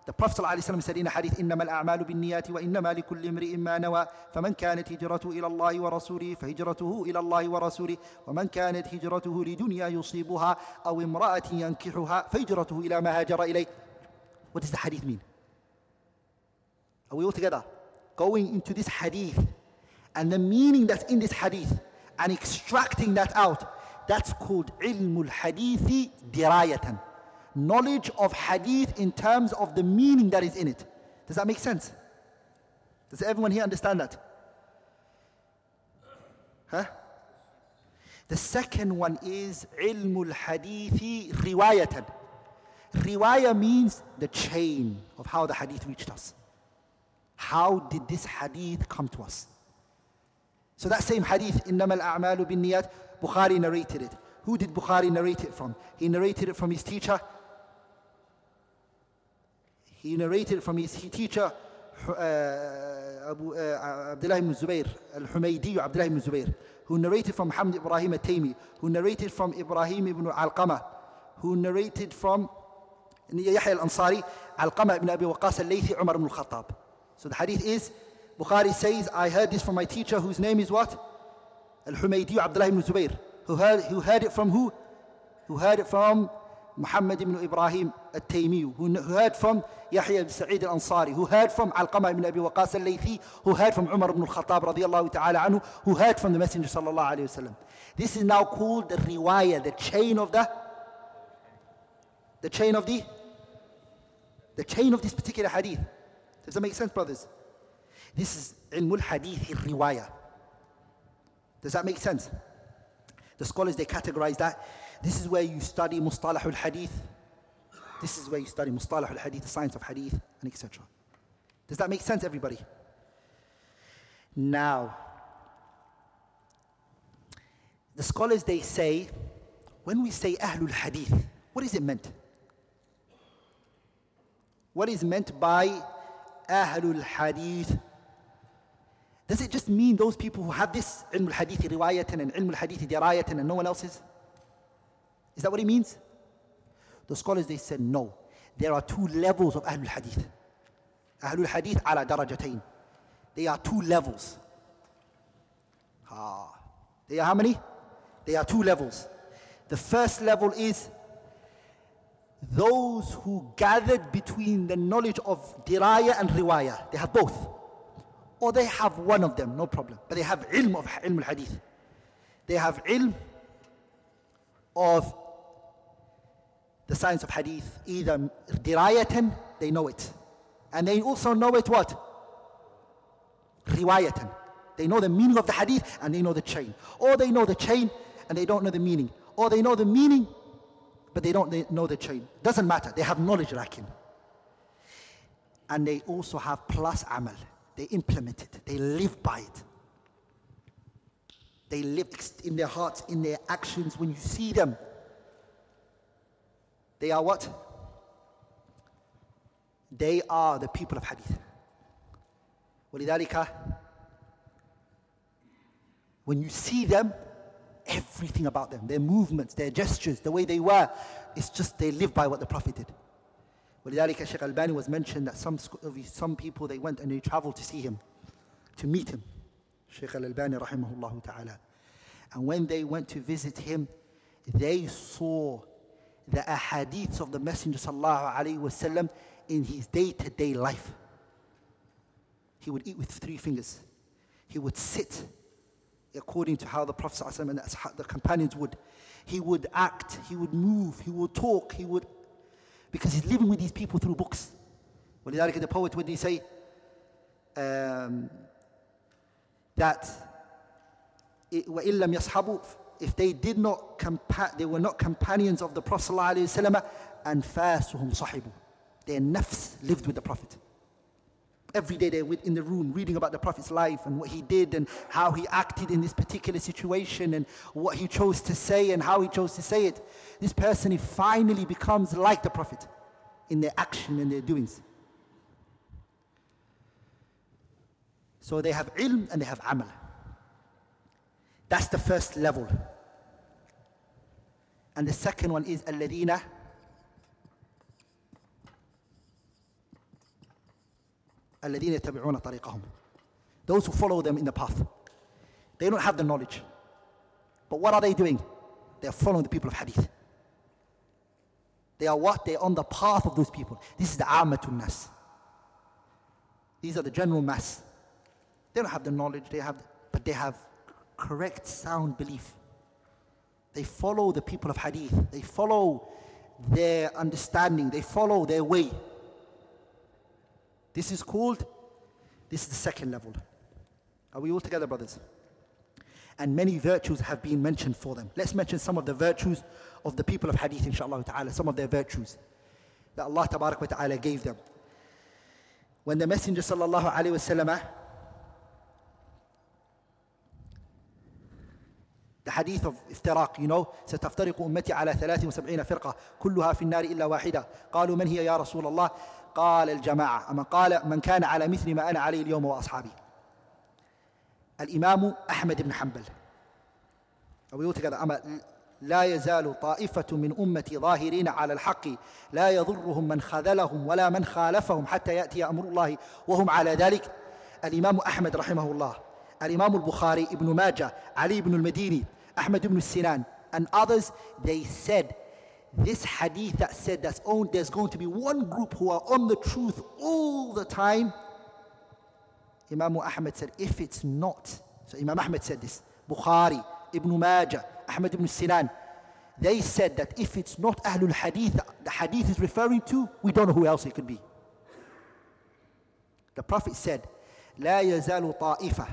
The Prophet ﷺ said in a hadith, إنما الأعمال بالنيات وإنما لكل امرئ ما نوى فمن كانت هجرته إلى الله ورسوله فهجرته إلى الله ورسوله ومن كانت هجرته لدنيا يصيبها أو امرأة ينكحها فهجرته إلى ما هاجر إليه. What does the hadith mean? Are we all together? Going into this hadith and the meaning that's in this hadith and extracting that out. That's called ilmul hadithi dirayatan. Knowledge of hadith in terms of the meaning that is in it. Does that make sense? Does everyone here understand that? Huh? The second one is ilmul hadithi riwayatan. Riwayah means the chain of how the hadith reached us. How did this hadith come to us? So that same hadith, إنما الأعمال بالنيات, Bukhari narrated it. Who did Bukhari narrate it from? He narrated it from his teacher. he narrated from his teacher, uh, Abu, uh, Abdullah ibn Zubayr, Al-Humaydi Abdullah ibn Zubayr, who narrated from Hamd Ibrahim al-Taymi, who narrated from Ibrahim ibn Al-Qama, who narrated from Yahya al-Ansari, Al-Qama ibn Abi Waqas al-Laythi, Umar ibn al-Khattab. So the hadith is, Bukhari says, I heard this from my teacher whose name is what? Al-Humaydi Abdullah ibn Zubayr. Who heard, who heard it from who? Who heard it from Muhammad ibn Ibrahim al-Taymi. Who, heard from Yahya ibn Sa'id al-Ansari. Who heard from Al-Qama ibn Abi Waqas al-Laythi. Who heard from Umar ibn al-Khattab radiyallahu ta'ala anhu. Who heard from the Messenger sallallahu alayhi wasallam. This is now called the riwayah, the chain of the, the chain of the, the chain of this particular hadith. Does that make sense, brothers? This is ilmul hadith riwayah. Does that make sense? The scholars they categorize that. This is where you study mustalah al hadith. This is where you study mustalah al hadith, the science of hadith, and etc. Does that make sense, everybody? Now, the scholars they say, when we say ahlul hadith, what is it meant? What is meant by ahlul hadith? Does it just mean those people who have this ilm al-hadith riwayatan and ilm al-hadith dirayatan and no one else is? That what it means? The scholars they said no. There are two levels of Ahlul Hadith. Ahlul Hadith ala darajatayn. They are two levels. Ah. They are how many? They are two levels. The first level is those who gathered between the knowledge of diraya and riwaya. They have both. Or they have one of them, no problem. But they have ilm of ilm al-hadith. They have ilm of the science of hadith, either dirayatan, they know it. And they also know it what? Riwayatan. They know the meaning of the hadith and they know the chain. Or they know the chain and they don't know the meaning. Or they know the meaning but they don't know the chain. Doesn't matter. They have knowledge lacking. And they also have plus amal. They implement it. They live by it. They live in their hearts, in their actions. When you see them, they are what? They are the people of hadith. ولذلك when you see them, everything about them, their movements, their gestures, the way they were, it's just they live by what the Prophet did. ولذلك Sheikh Albani was mentioned that some, some people they went and they traveled to see him, to meet him. Sheikh Al-Albani rahimahullah ta'ala. And when they went to visit him, they saw the ahadith of the Messenger sallallahu alaihi wasallam in his day-to-day life. He would eat with three fingers. He would sit according to how the Prophet ﷺ and the companions would. He would act, he would move, he would talk, he would because he's living with these people through books. ولذلك the poet when he say um, that وإن لم يصحبوا if they did not compa- they were not companions of the Prophet ﷺ, and fasuhum sahibu. Their nafs lived with the Prophet. Every day they were in the room reading about the Prophet's life and what he did and how he acted in this particular situation and what he chose to say and how he chose to say it. This person he finally becomes like the Prophet in their action and their doings. So they have ilm and they have amal. That's the first level. And the second one is الذين الذين يتبعون طريقهم those who follow them in the path they don't have the knowledge but what are they doing they are following the people of hadith they are what they are on the path of those people this is the amatul nas these are the general mass they don't have the knowledge they have but they have correct sound belief. They follow the people of hadith. They follow their understanding. They follow their way. This is called, this is the second level. Are we all together, brothers? And many virtues have been mentioned for them. Let's mention some of the virtues of the people of hadith, inshallah ta'ala, some of their virtues that Allah ta'ala gave them. When the Messenger sallallahu alayhi wasallam The hadith of افتراق, you know, ستفترق أمتي على 73 فرقة كلها في النار إلا واحدة. قالوا من هي يا رسول الله؟ قال الجماعة. أما قال من كان على مثل ما أنا عليه اليوم وأصحابي الإمام أحمد بن حنبل. أو كذا أما لا يزال طائفة من أمتي ظاهرين على الحق لا يضرهم من خذلهم ولا من خالفهم حتى يأتي أمر الله وهم على ذلك. الإمام أحمد رحمه الله. الإمام البخاري ابن ماجه علي بن المديني. Ahmad ibn Sinan and others, they said this hadith that said that's own, there's going to be one group who are on the truth all the time. Imam Ahmad said, if it's not, so Imam Ahmad said this, Bukhari, Ibn Majah, Ahmad ibn Sinan, they said that if it's not Ahlul Hadith, the Hadith is referring to, we don't know who else it could be. The Prophet said, لا يزال طائفة.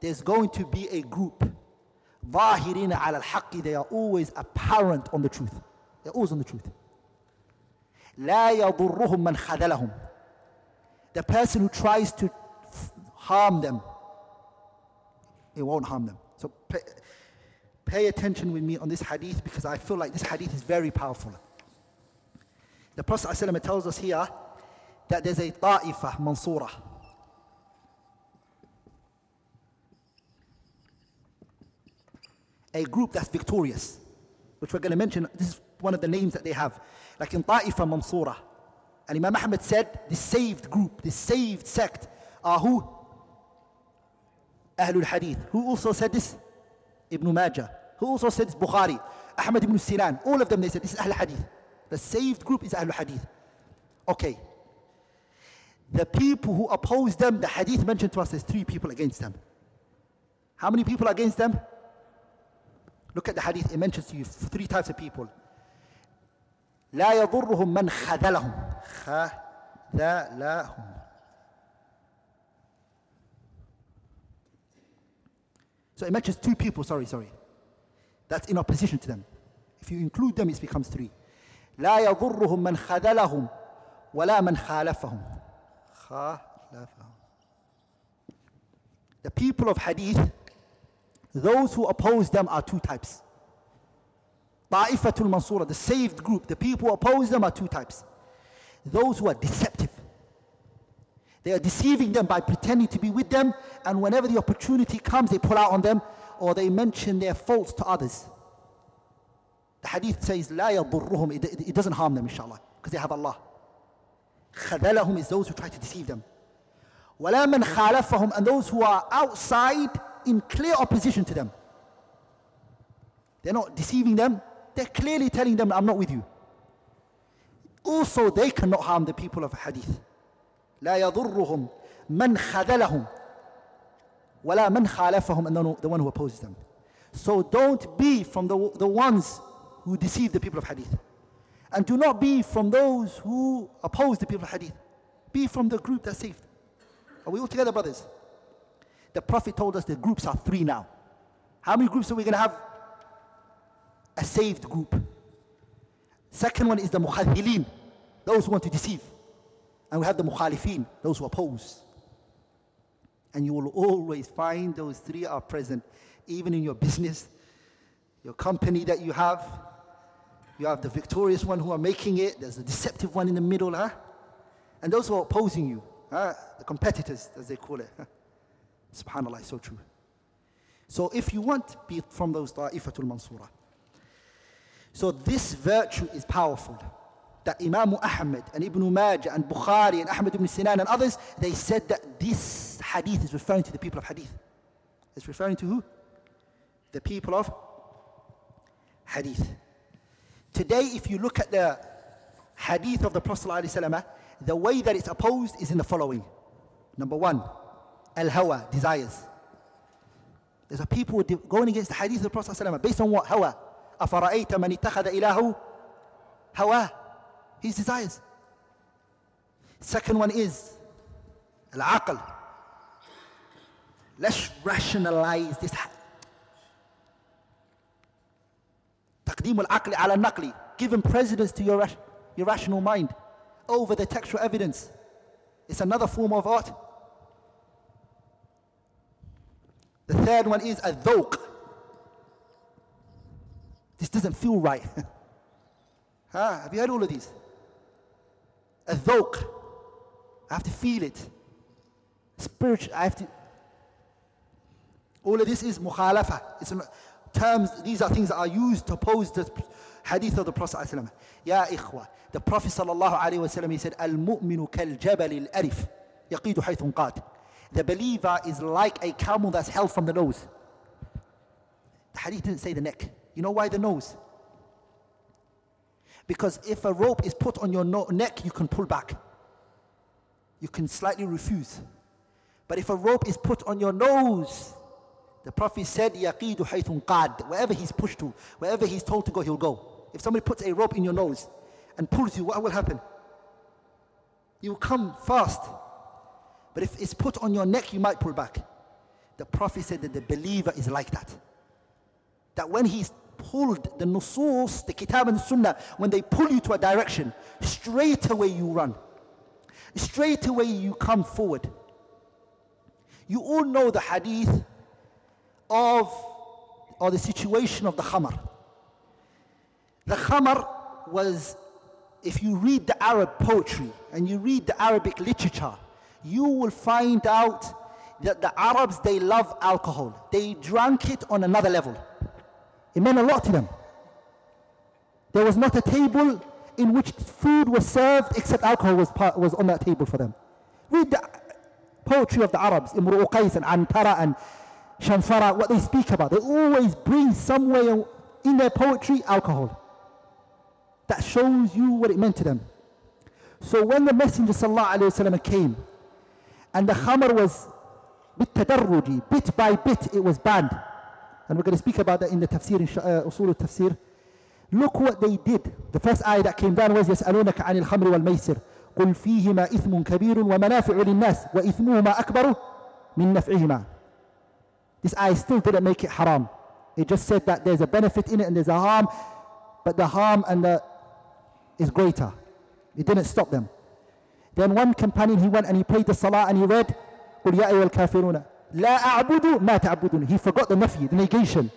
There's going to be a group ظاهرين على الحق they are always apparent on the truth they're always on the truth لا يضرهم من خذلهم the person who tries to harm them it won't harm them so pay, pay attention with me on this hadith because I feel like this hadith is very powerful the Prophet ﷺ tells us here that there's a ta'ifah mansura a group that's victorious, which we're going to mention. This is one of the names that they have. Like in Ta'ifa Mansura. And Imam Ahmed said, the saved group, the saved sect are who? Ahlul Hadith. Who also said this? Ibn Majah. Who also said this? Bukhari. Ahmad ibn Sinan. All of them, they said, this is Ahlul Hadith. The saved group is Ahlul Hadith. Okay. The people who oppose them, the hadith mentioned to us, there's three people against them. How many people against them? Look at the hadith, it mentions to you three types of people. لا يضرهم من خذلهم خذلهم So it mentions two people, sorry, sorry. That's in opposition to them. If you include them, it becomes three. لا يضرهم من خذلهم ولا من خالفهم خالفهم The people of hadith those who oppose them are two types. Ta'ifatul Mansura, the saved group, the people who oppose them are two types. Those who are deceptive. They are deceiving them by pretending to be with them, and whenever the opportunity comes, they pull out on them or they mention their faults to others. The hadith says, لا يضرهم, it, it doesn't harm them, inshallah, because they have Allah. خذلهم is those who try to deceive them. ولا من خالفهم, and those who are outside in clear opposition to them. They're not deceiving them, they're clearly telling them, I'm not with you. Also, they cannot harm the people of Hadith. لا يضرهم من خذلهم ولا من خالفهم and the one who opposes them. So don't be from the, the ones who deceive the people of Hadith. And do not be from those who oppose the people of Hadith. Be from the group that's saved. Are we all together, brothers? The Prophet told us the groups are three now. How many groups are we going to have? A saved group. Second one is the mukhadhilin, those who want to deceive. And we have the mukhalifin, those who oppose. And you will always find those three are present, even in your business, your company that you have. You have the victorious one who are making it, there's a deceptive one in the middle, huh? And those who are opposing you, huh? the competitors, as they call it. Huh? Subhanallah, so true. So if you want, be from those ta'ifatul mansura. So this virtue is powerful. That Imam Ahmad and Ibn Majah and Bukhari and Ahmad ibn Sinan and others, they said that this hadith is referring to the people of hadith. It's referring to who? The people of hadith. Today, if you look at the hadith of the Prophet the way that it's opposed is in the following. Number one, Al hawa, desires. There's a people going against the hadith of the Prophet ﷺ based on what? Hawa. أَفَرَأَيْتَ مَنِ اتَّخَذَ إِلَهُ Hawa. His desires. Second one is al-aql. Let's rationalize this. تقديم العقل على النقل. Giving precedence to your, your rational mind over the textual evidence. It's another form of art. The third one is a dhawq. This doesn't feel right. huh? Have you heard all of these? A dhawq. I have to feel it. Spiritual, I have to. All of this is mukhalafa. It's terms, these are things that are used to oppose the hadith of the Prophet ﷺ. Ya ikhwa. The Prophet sallallahu alayhi he said, Al-mu'minu kal-jamal al-anif. Yaqidu haythun qad. The believer is like a camel that's held from the nose. The hadith didn't say the neck. You know why the nose? Because if a rope is put on your no- neck, you can pull back. You can slightly refuse. But if a rope is put on your nose, the Prophet said, يَقِيدُ حَيْثٌ قَادْ Wherever he's pushed to, wherever he's told to go, he'll go. If somebody puts a rope in your nose and pulls you, what will happen? You will come fast. But if it's put on your neck, you might pull back. The Prophet said that the believer is like that. That when he's pulled, the nusus, the kitab and sunnah, when they pull you to a direction, straight away you run. Straight away you come forward. You all know the hadith of, or the situation of the khamar. The khamar was, if you read the Arab poetry and you read the Arabic literature, you will find out that the Arabs, they love alcohol. They drank it on another level. It meant a lot to them. There was not a table in which food was served except alcohol was, part, was on that table for them. Read the poetry of the Arabs, Imru Qais and Antara and Shamfara, what they speak about. They always bring somewhere in their poetry alcohol. That shows you what it meant to them. So when the Messenger وسلم, came and the khamar was بالتدرج, bit by bit, it was banned. And we're going to speak about that in the tafsir, uh, usul tafsir. Look what they did. The first ayah that came down was يسألونك عن الخمر والميسر قل فيهما إثم كبير ومنافع للناس وإثمهما أكبر من نفعهما. This ayah still didn't make it haram. It just said that there's a benefit in it and there's a harm, but the harm and the is greater. It didn't stop them. Then one companion, he went and he prayed the salah and he read, قُلْ يَا أَيُّهَا الْكَافِرُونَ لَا أَعْبُدُ مَا تَعْبُدُونَ He forgot the nafi, the negation.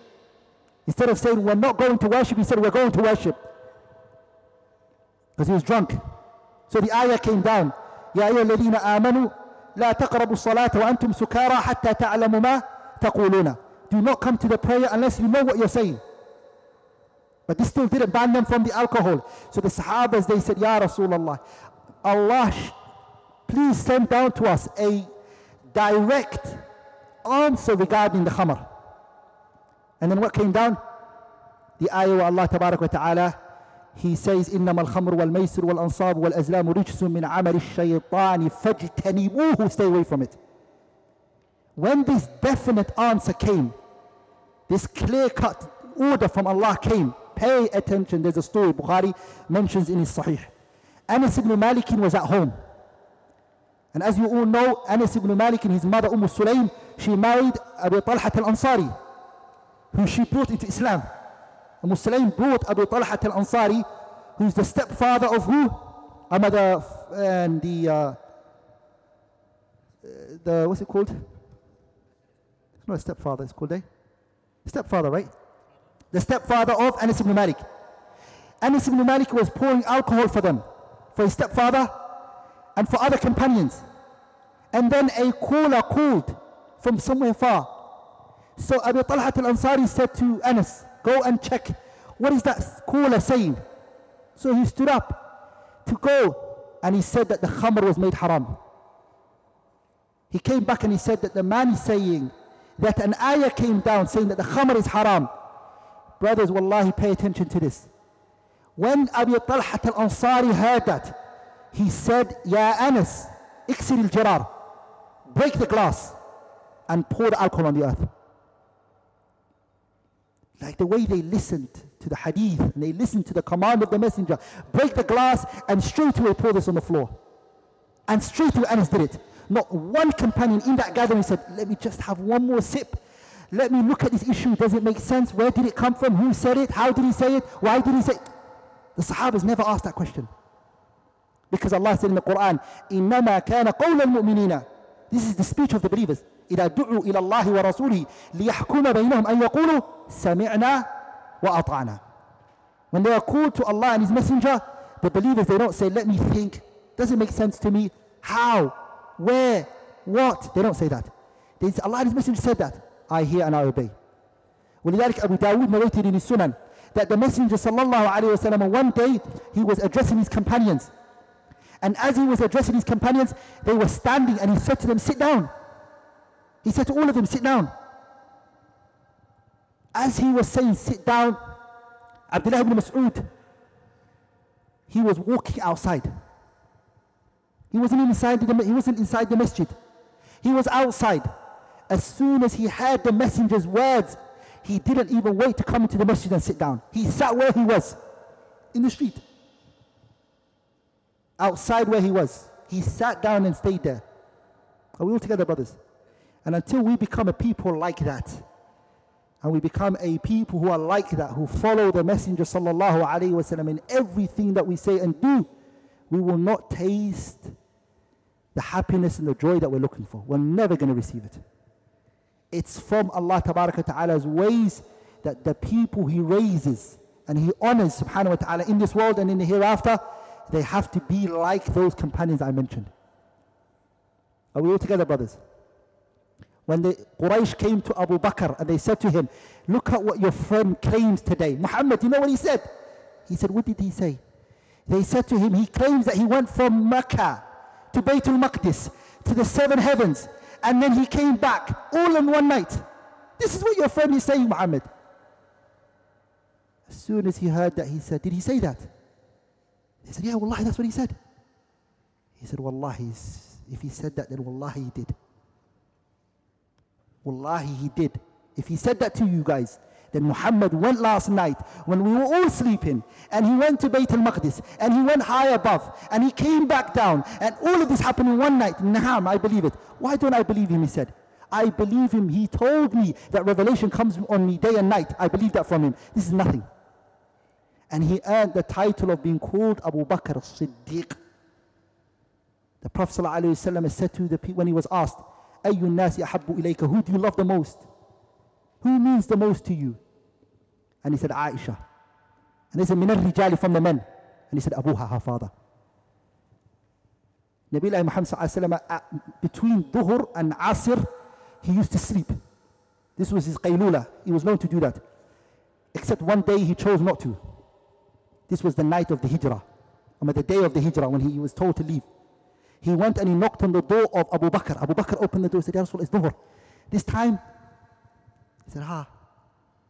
Instead of saying, we're not going to worship, he said, we're going to worship. Because he was drunk. So the ayah came down. يا أيها الذين آمنوا لا تقربوا الصلاة وأنتم سكارى حتى تعلموا ما تقولون. Do not come to the prayer unless you know what you're saying. But this still didn't ban them from the alcohol. So the Sahabas, they said, Ya Rasulullah, Allah, please send down to us a direct answer regarding the khamr. And then what came down? The ayah of Allah Tabarak wa Ta'ala, he says, إنما الخمر والميسر والأنصاب والأزلام رجس من عمل الشيطان فاجتنبوه Stay away from it. When this definite answer came, this clear-cut order from Allah came, pay attention. There's a story Bukhari mentions in his Sahih. Anas ibn Malik was at home. And as you all know, Anas ibn Malik and his mother Umm Sulaim, she married Abu Talhat al-Ansari, who she brought into Islam. Umm Sulaim brought Abu Talhat al-Ansari, who's the stepfather of who? Amada and the, uh, the, what's it called? It's not a stepfather, it's called a stepfather, right? The stepfather of Anas ibn Malik. Anas ibn Malik was pouring alcohol for them, for his stepfather and for other companions. And then a caller called from somewhere far. So Abu Talhat al-Ansari said to Anas, go and check, what is that caller saying? So he stood up to go and he said that the khamr was made haram. He came back and he said that the man is saying that an ayah came down saying that the khamr is haram. Brothers, wallahi, pay attention to this. When Abu Talhat al-Ansari heard that, he said, Ya Anas, iksir al-jarar, break the glass and pour the alcohol on the earth. Like the way they listened to the hadith and they listened to the command of the messenger. Break the glass and straight away pour this on the floor. And straight away Anas did it. Not one companion in that gathering said, let me just have one more sip. Let me look at this issue. Does it make sense? Where did it come from? Who said it? How did he say it? Why did he say it? The Sahabas never asked that question. Because Allah said in the Quran, إِنَّمَا كَانَ قَوْلَ الْمُؤْمِنِينَ This is the speech of the believers. إِذَا دُعُوا إِلَى اللَّهِ وَرَسُولِهِ لِيَحْكُمَ بَيْنَهُمْ أَن يَقُولُوا سَمِعْنَا وَأَطَعْنَا When they are called to Allah and His Messenger, the believers, they don't say, let me think. Does it make sense to me? How? Where? What? They don't say that. They say, Allah and His Messenger said that. I hear and I obey. ولذلك Abu Dawood narrated in his Sunan that the Messenger wasallam one day he was addressing his companions. And as he was addressing his companions, they were standing and he said to them, sit down. He said to all of them, sit down. As he was saying, sit down, Abdullah ibn Mas'ud, he was walking outside. He wasn't inside the, he wasn't inside the masjid. He was outside. As soon as he heard the messenger's words, he didn't even wait to come into the masjid and sit down. He sat where he was, in the street. Outside where he was. He sat down and stayed there. Are we all together, brothers? And until we become a people like that, and we become a people who are like that, who follow the Messenger sallallahu alaihi wasallam in everything that we say and do, we will not taste the happiness and the joy that we're looking for. We're never going to receive it. It's from Allah Ta'ala's ways that the people He raises and He honors subhanahu wa ta'ala in this world and in the hereafter, they have to be like those companions I mentioned. Are we all together, brothers? When the Quraysh came to Abu Bakr and they said to him, Look at what your friend claims today. Muhammad, you know what he said? He said, What did he say? They said to him, He claims that he went from Mecca to Baytul Maqdis to the seven heavens and then he came back all in one night. This is what your friend is saying, Muhammad. As soon as he heard that, he said, Did he say that? He said, Yeah, Wallahi, that's what he said. He said, Wallahi, if he said that, then Wallahi, he did. Wallahi, he did. If he said that to you guys, then Muhammad went last night when we were all sleeping and he went to Bayt al-Maqdis and he went high above and he came back down and all of this happened in one night. Naham, I believe it. Why don't I believe him? He said. I believe him. He told me that revelation comes on me day and night. I believe that from him. This is nothing. And he earned the title of being called Abu Bakr as-Siddiq. The Prophet ﷺ said to the people when he was asked, أَيُّ النَّاسِ أَحَبُّ إِلَيْكَ Who do you love the most? Who means the most to you? And he said, Aisha. And he said, Min rijali from the men. And he said, Abuha, her father. Nabi Muhammad uh, between Dhuhr and Asr, he used to sleep. This was his qaylula. He was known to do that. Except one day he chose not to. This was the night of the Hijrah. I mean, the day of the Hijrah when he was told to leave. He went and he knocked on the door of Abu Bakr. Abu Bakr opened the door and said, Ya Rasul, it's Dhuhr. This time he said, Ah.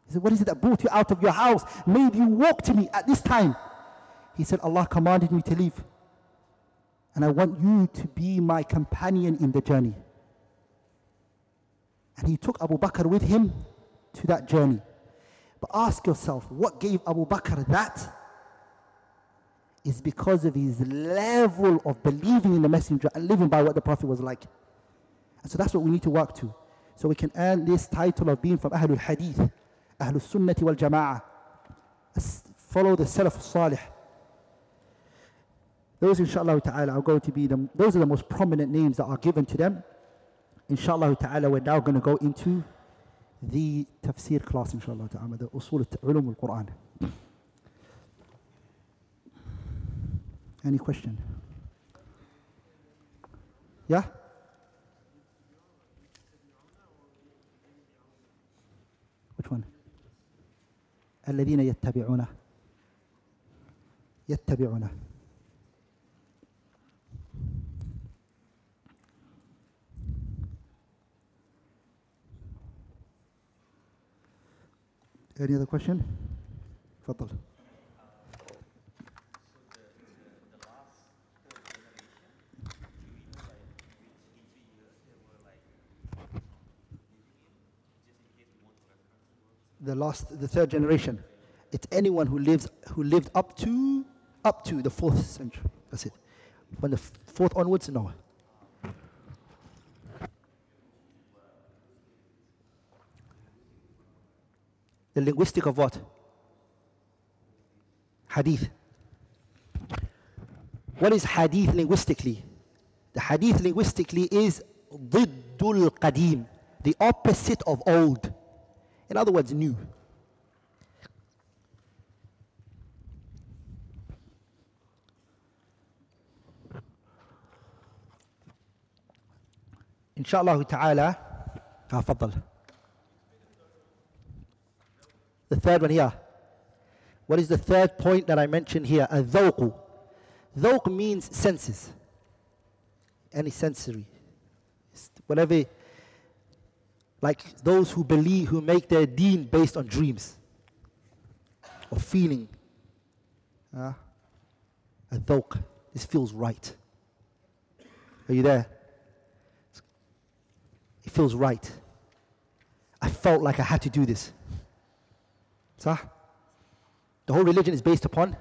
He said, What is it that brought you out of your house, made you walk to me at this time? He said, Allah commanded me to leave. And I want you to be my companion in the journey. And he took Abu Bakr with him to that journey. But ask yourself, what gave Abu Bakr that? Is because of his level of believing in the messenger and living by what the Prophet was like. And so that's what we need to work to. So we can earn this title of being from Ahlul Hadith, Ahlul Sunnati wal Jama'ah. Follow the Salaf Salih. Those, inshallah ta'ala, are going to be the, those are the most prominent names that are given to them. Inshallah ta'ala, we're now going to go into the tafsir class, inshallah ta'ala, the usul ulum al-Quran. Any question? Yeah? الذين يتبعونه يتبعونه Any other question? تفضل. the last, the third generation. It's anyone who lives, who lived up to, up to the fourth century. That's it. From the f- fourth onwards, no. The linguistic of what? Hadith. What is hadith linguistically? The hadith linguistically is ضد القديم, the opposite of old. In other words, new. Inshallah ta'ala, تفضل. The third one here. What is the third point that I mentioned here? الذوق. ذوق means senses. Any sensory. Whatever, like those who believe, who make their deen based on dreams or feeling. Uh, a dhok, this feels right. Are you there? It feels right. I felt like I had to do this. Sah? The whole religion is based upon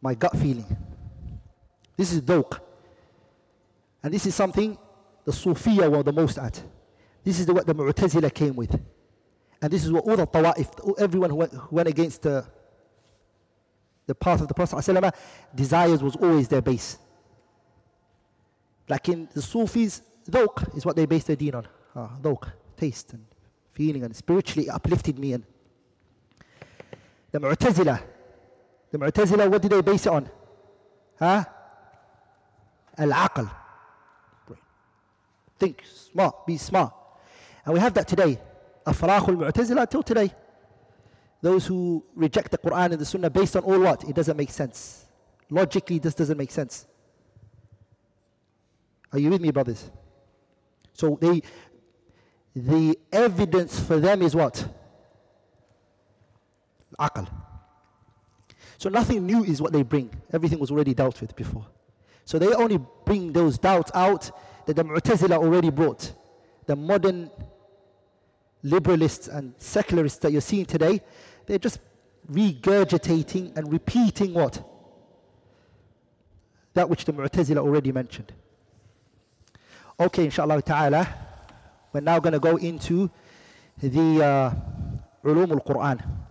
my gut feeling. This is dhok. And this is something the Sufia were the most at. This is the, what the Mu'tazila came with. And this is what all the Tawa'if, everyone who went, who went against the, the path of the Prophet ﷺ, desires was always their base. Like in the Sufis, dhawq is what they base their deen on. Ah, dhawq, taste and feeling and spiritually uplifted me. And the Mu'tazila, the Mu'tazila, what did they base it on? Huh? Al-aql. Think smart, be smart. And we have that today. Afraqul Mu'tazila till today. Those who reject the Quran and the Sunnah based on all what? It doesn't make sense. Logically, this doesn't make sense. Are you with me, brothers? So they, the evidence for them is what? Aql. So nothing new is what they bring. Everything was already dealt with before. So they only bring those doubts out that the Mu'tazila already brought. The modern liberalists and secularists that you're seeing today, they're just regurgitating and repeating what? That which the Mu'tazila already mentioned. Okay, inshallah ta'ala, we're now going to go into the uh, al-Quran.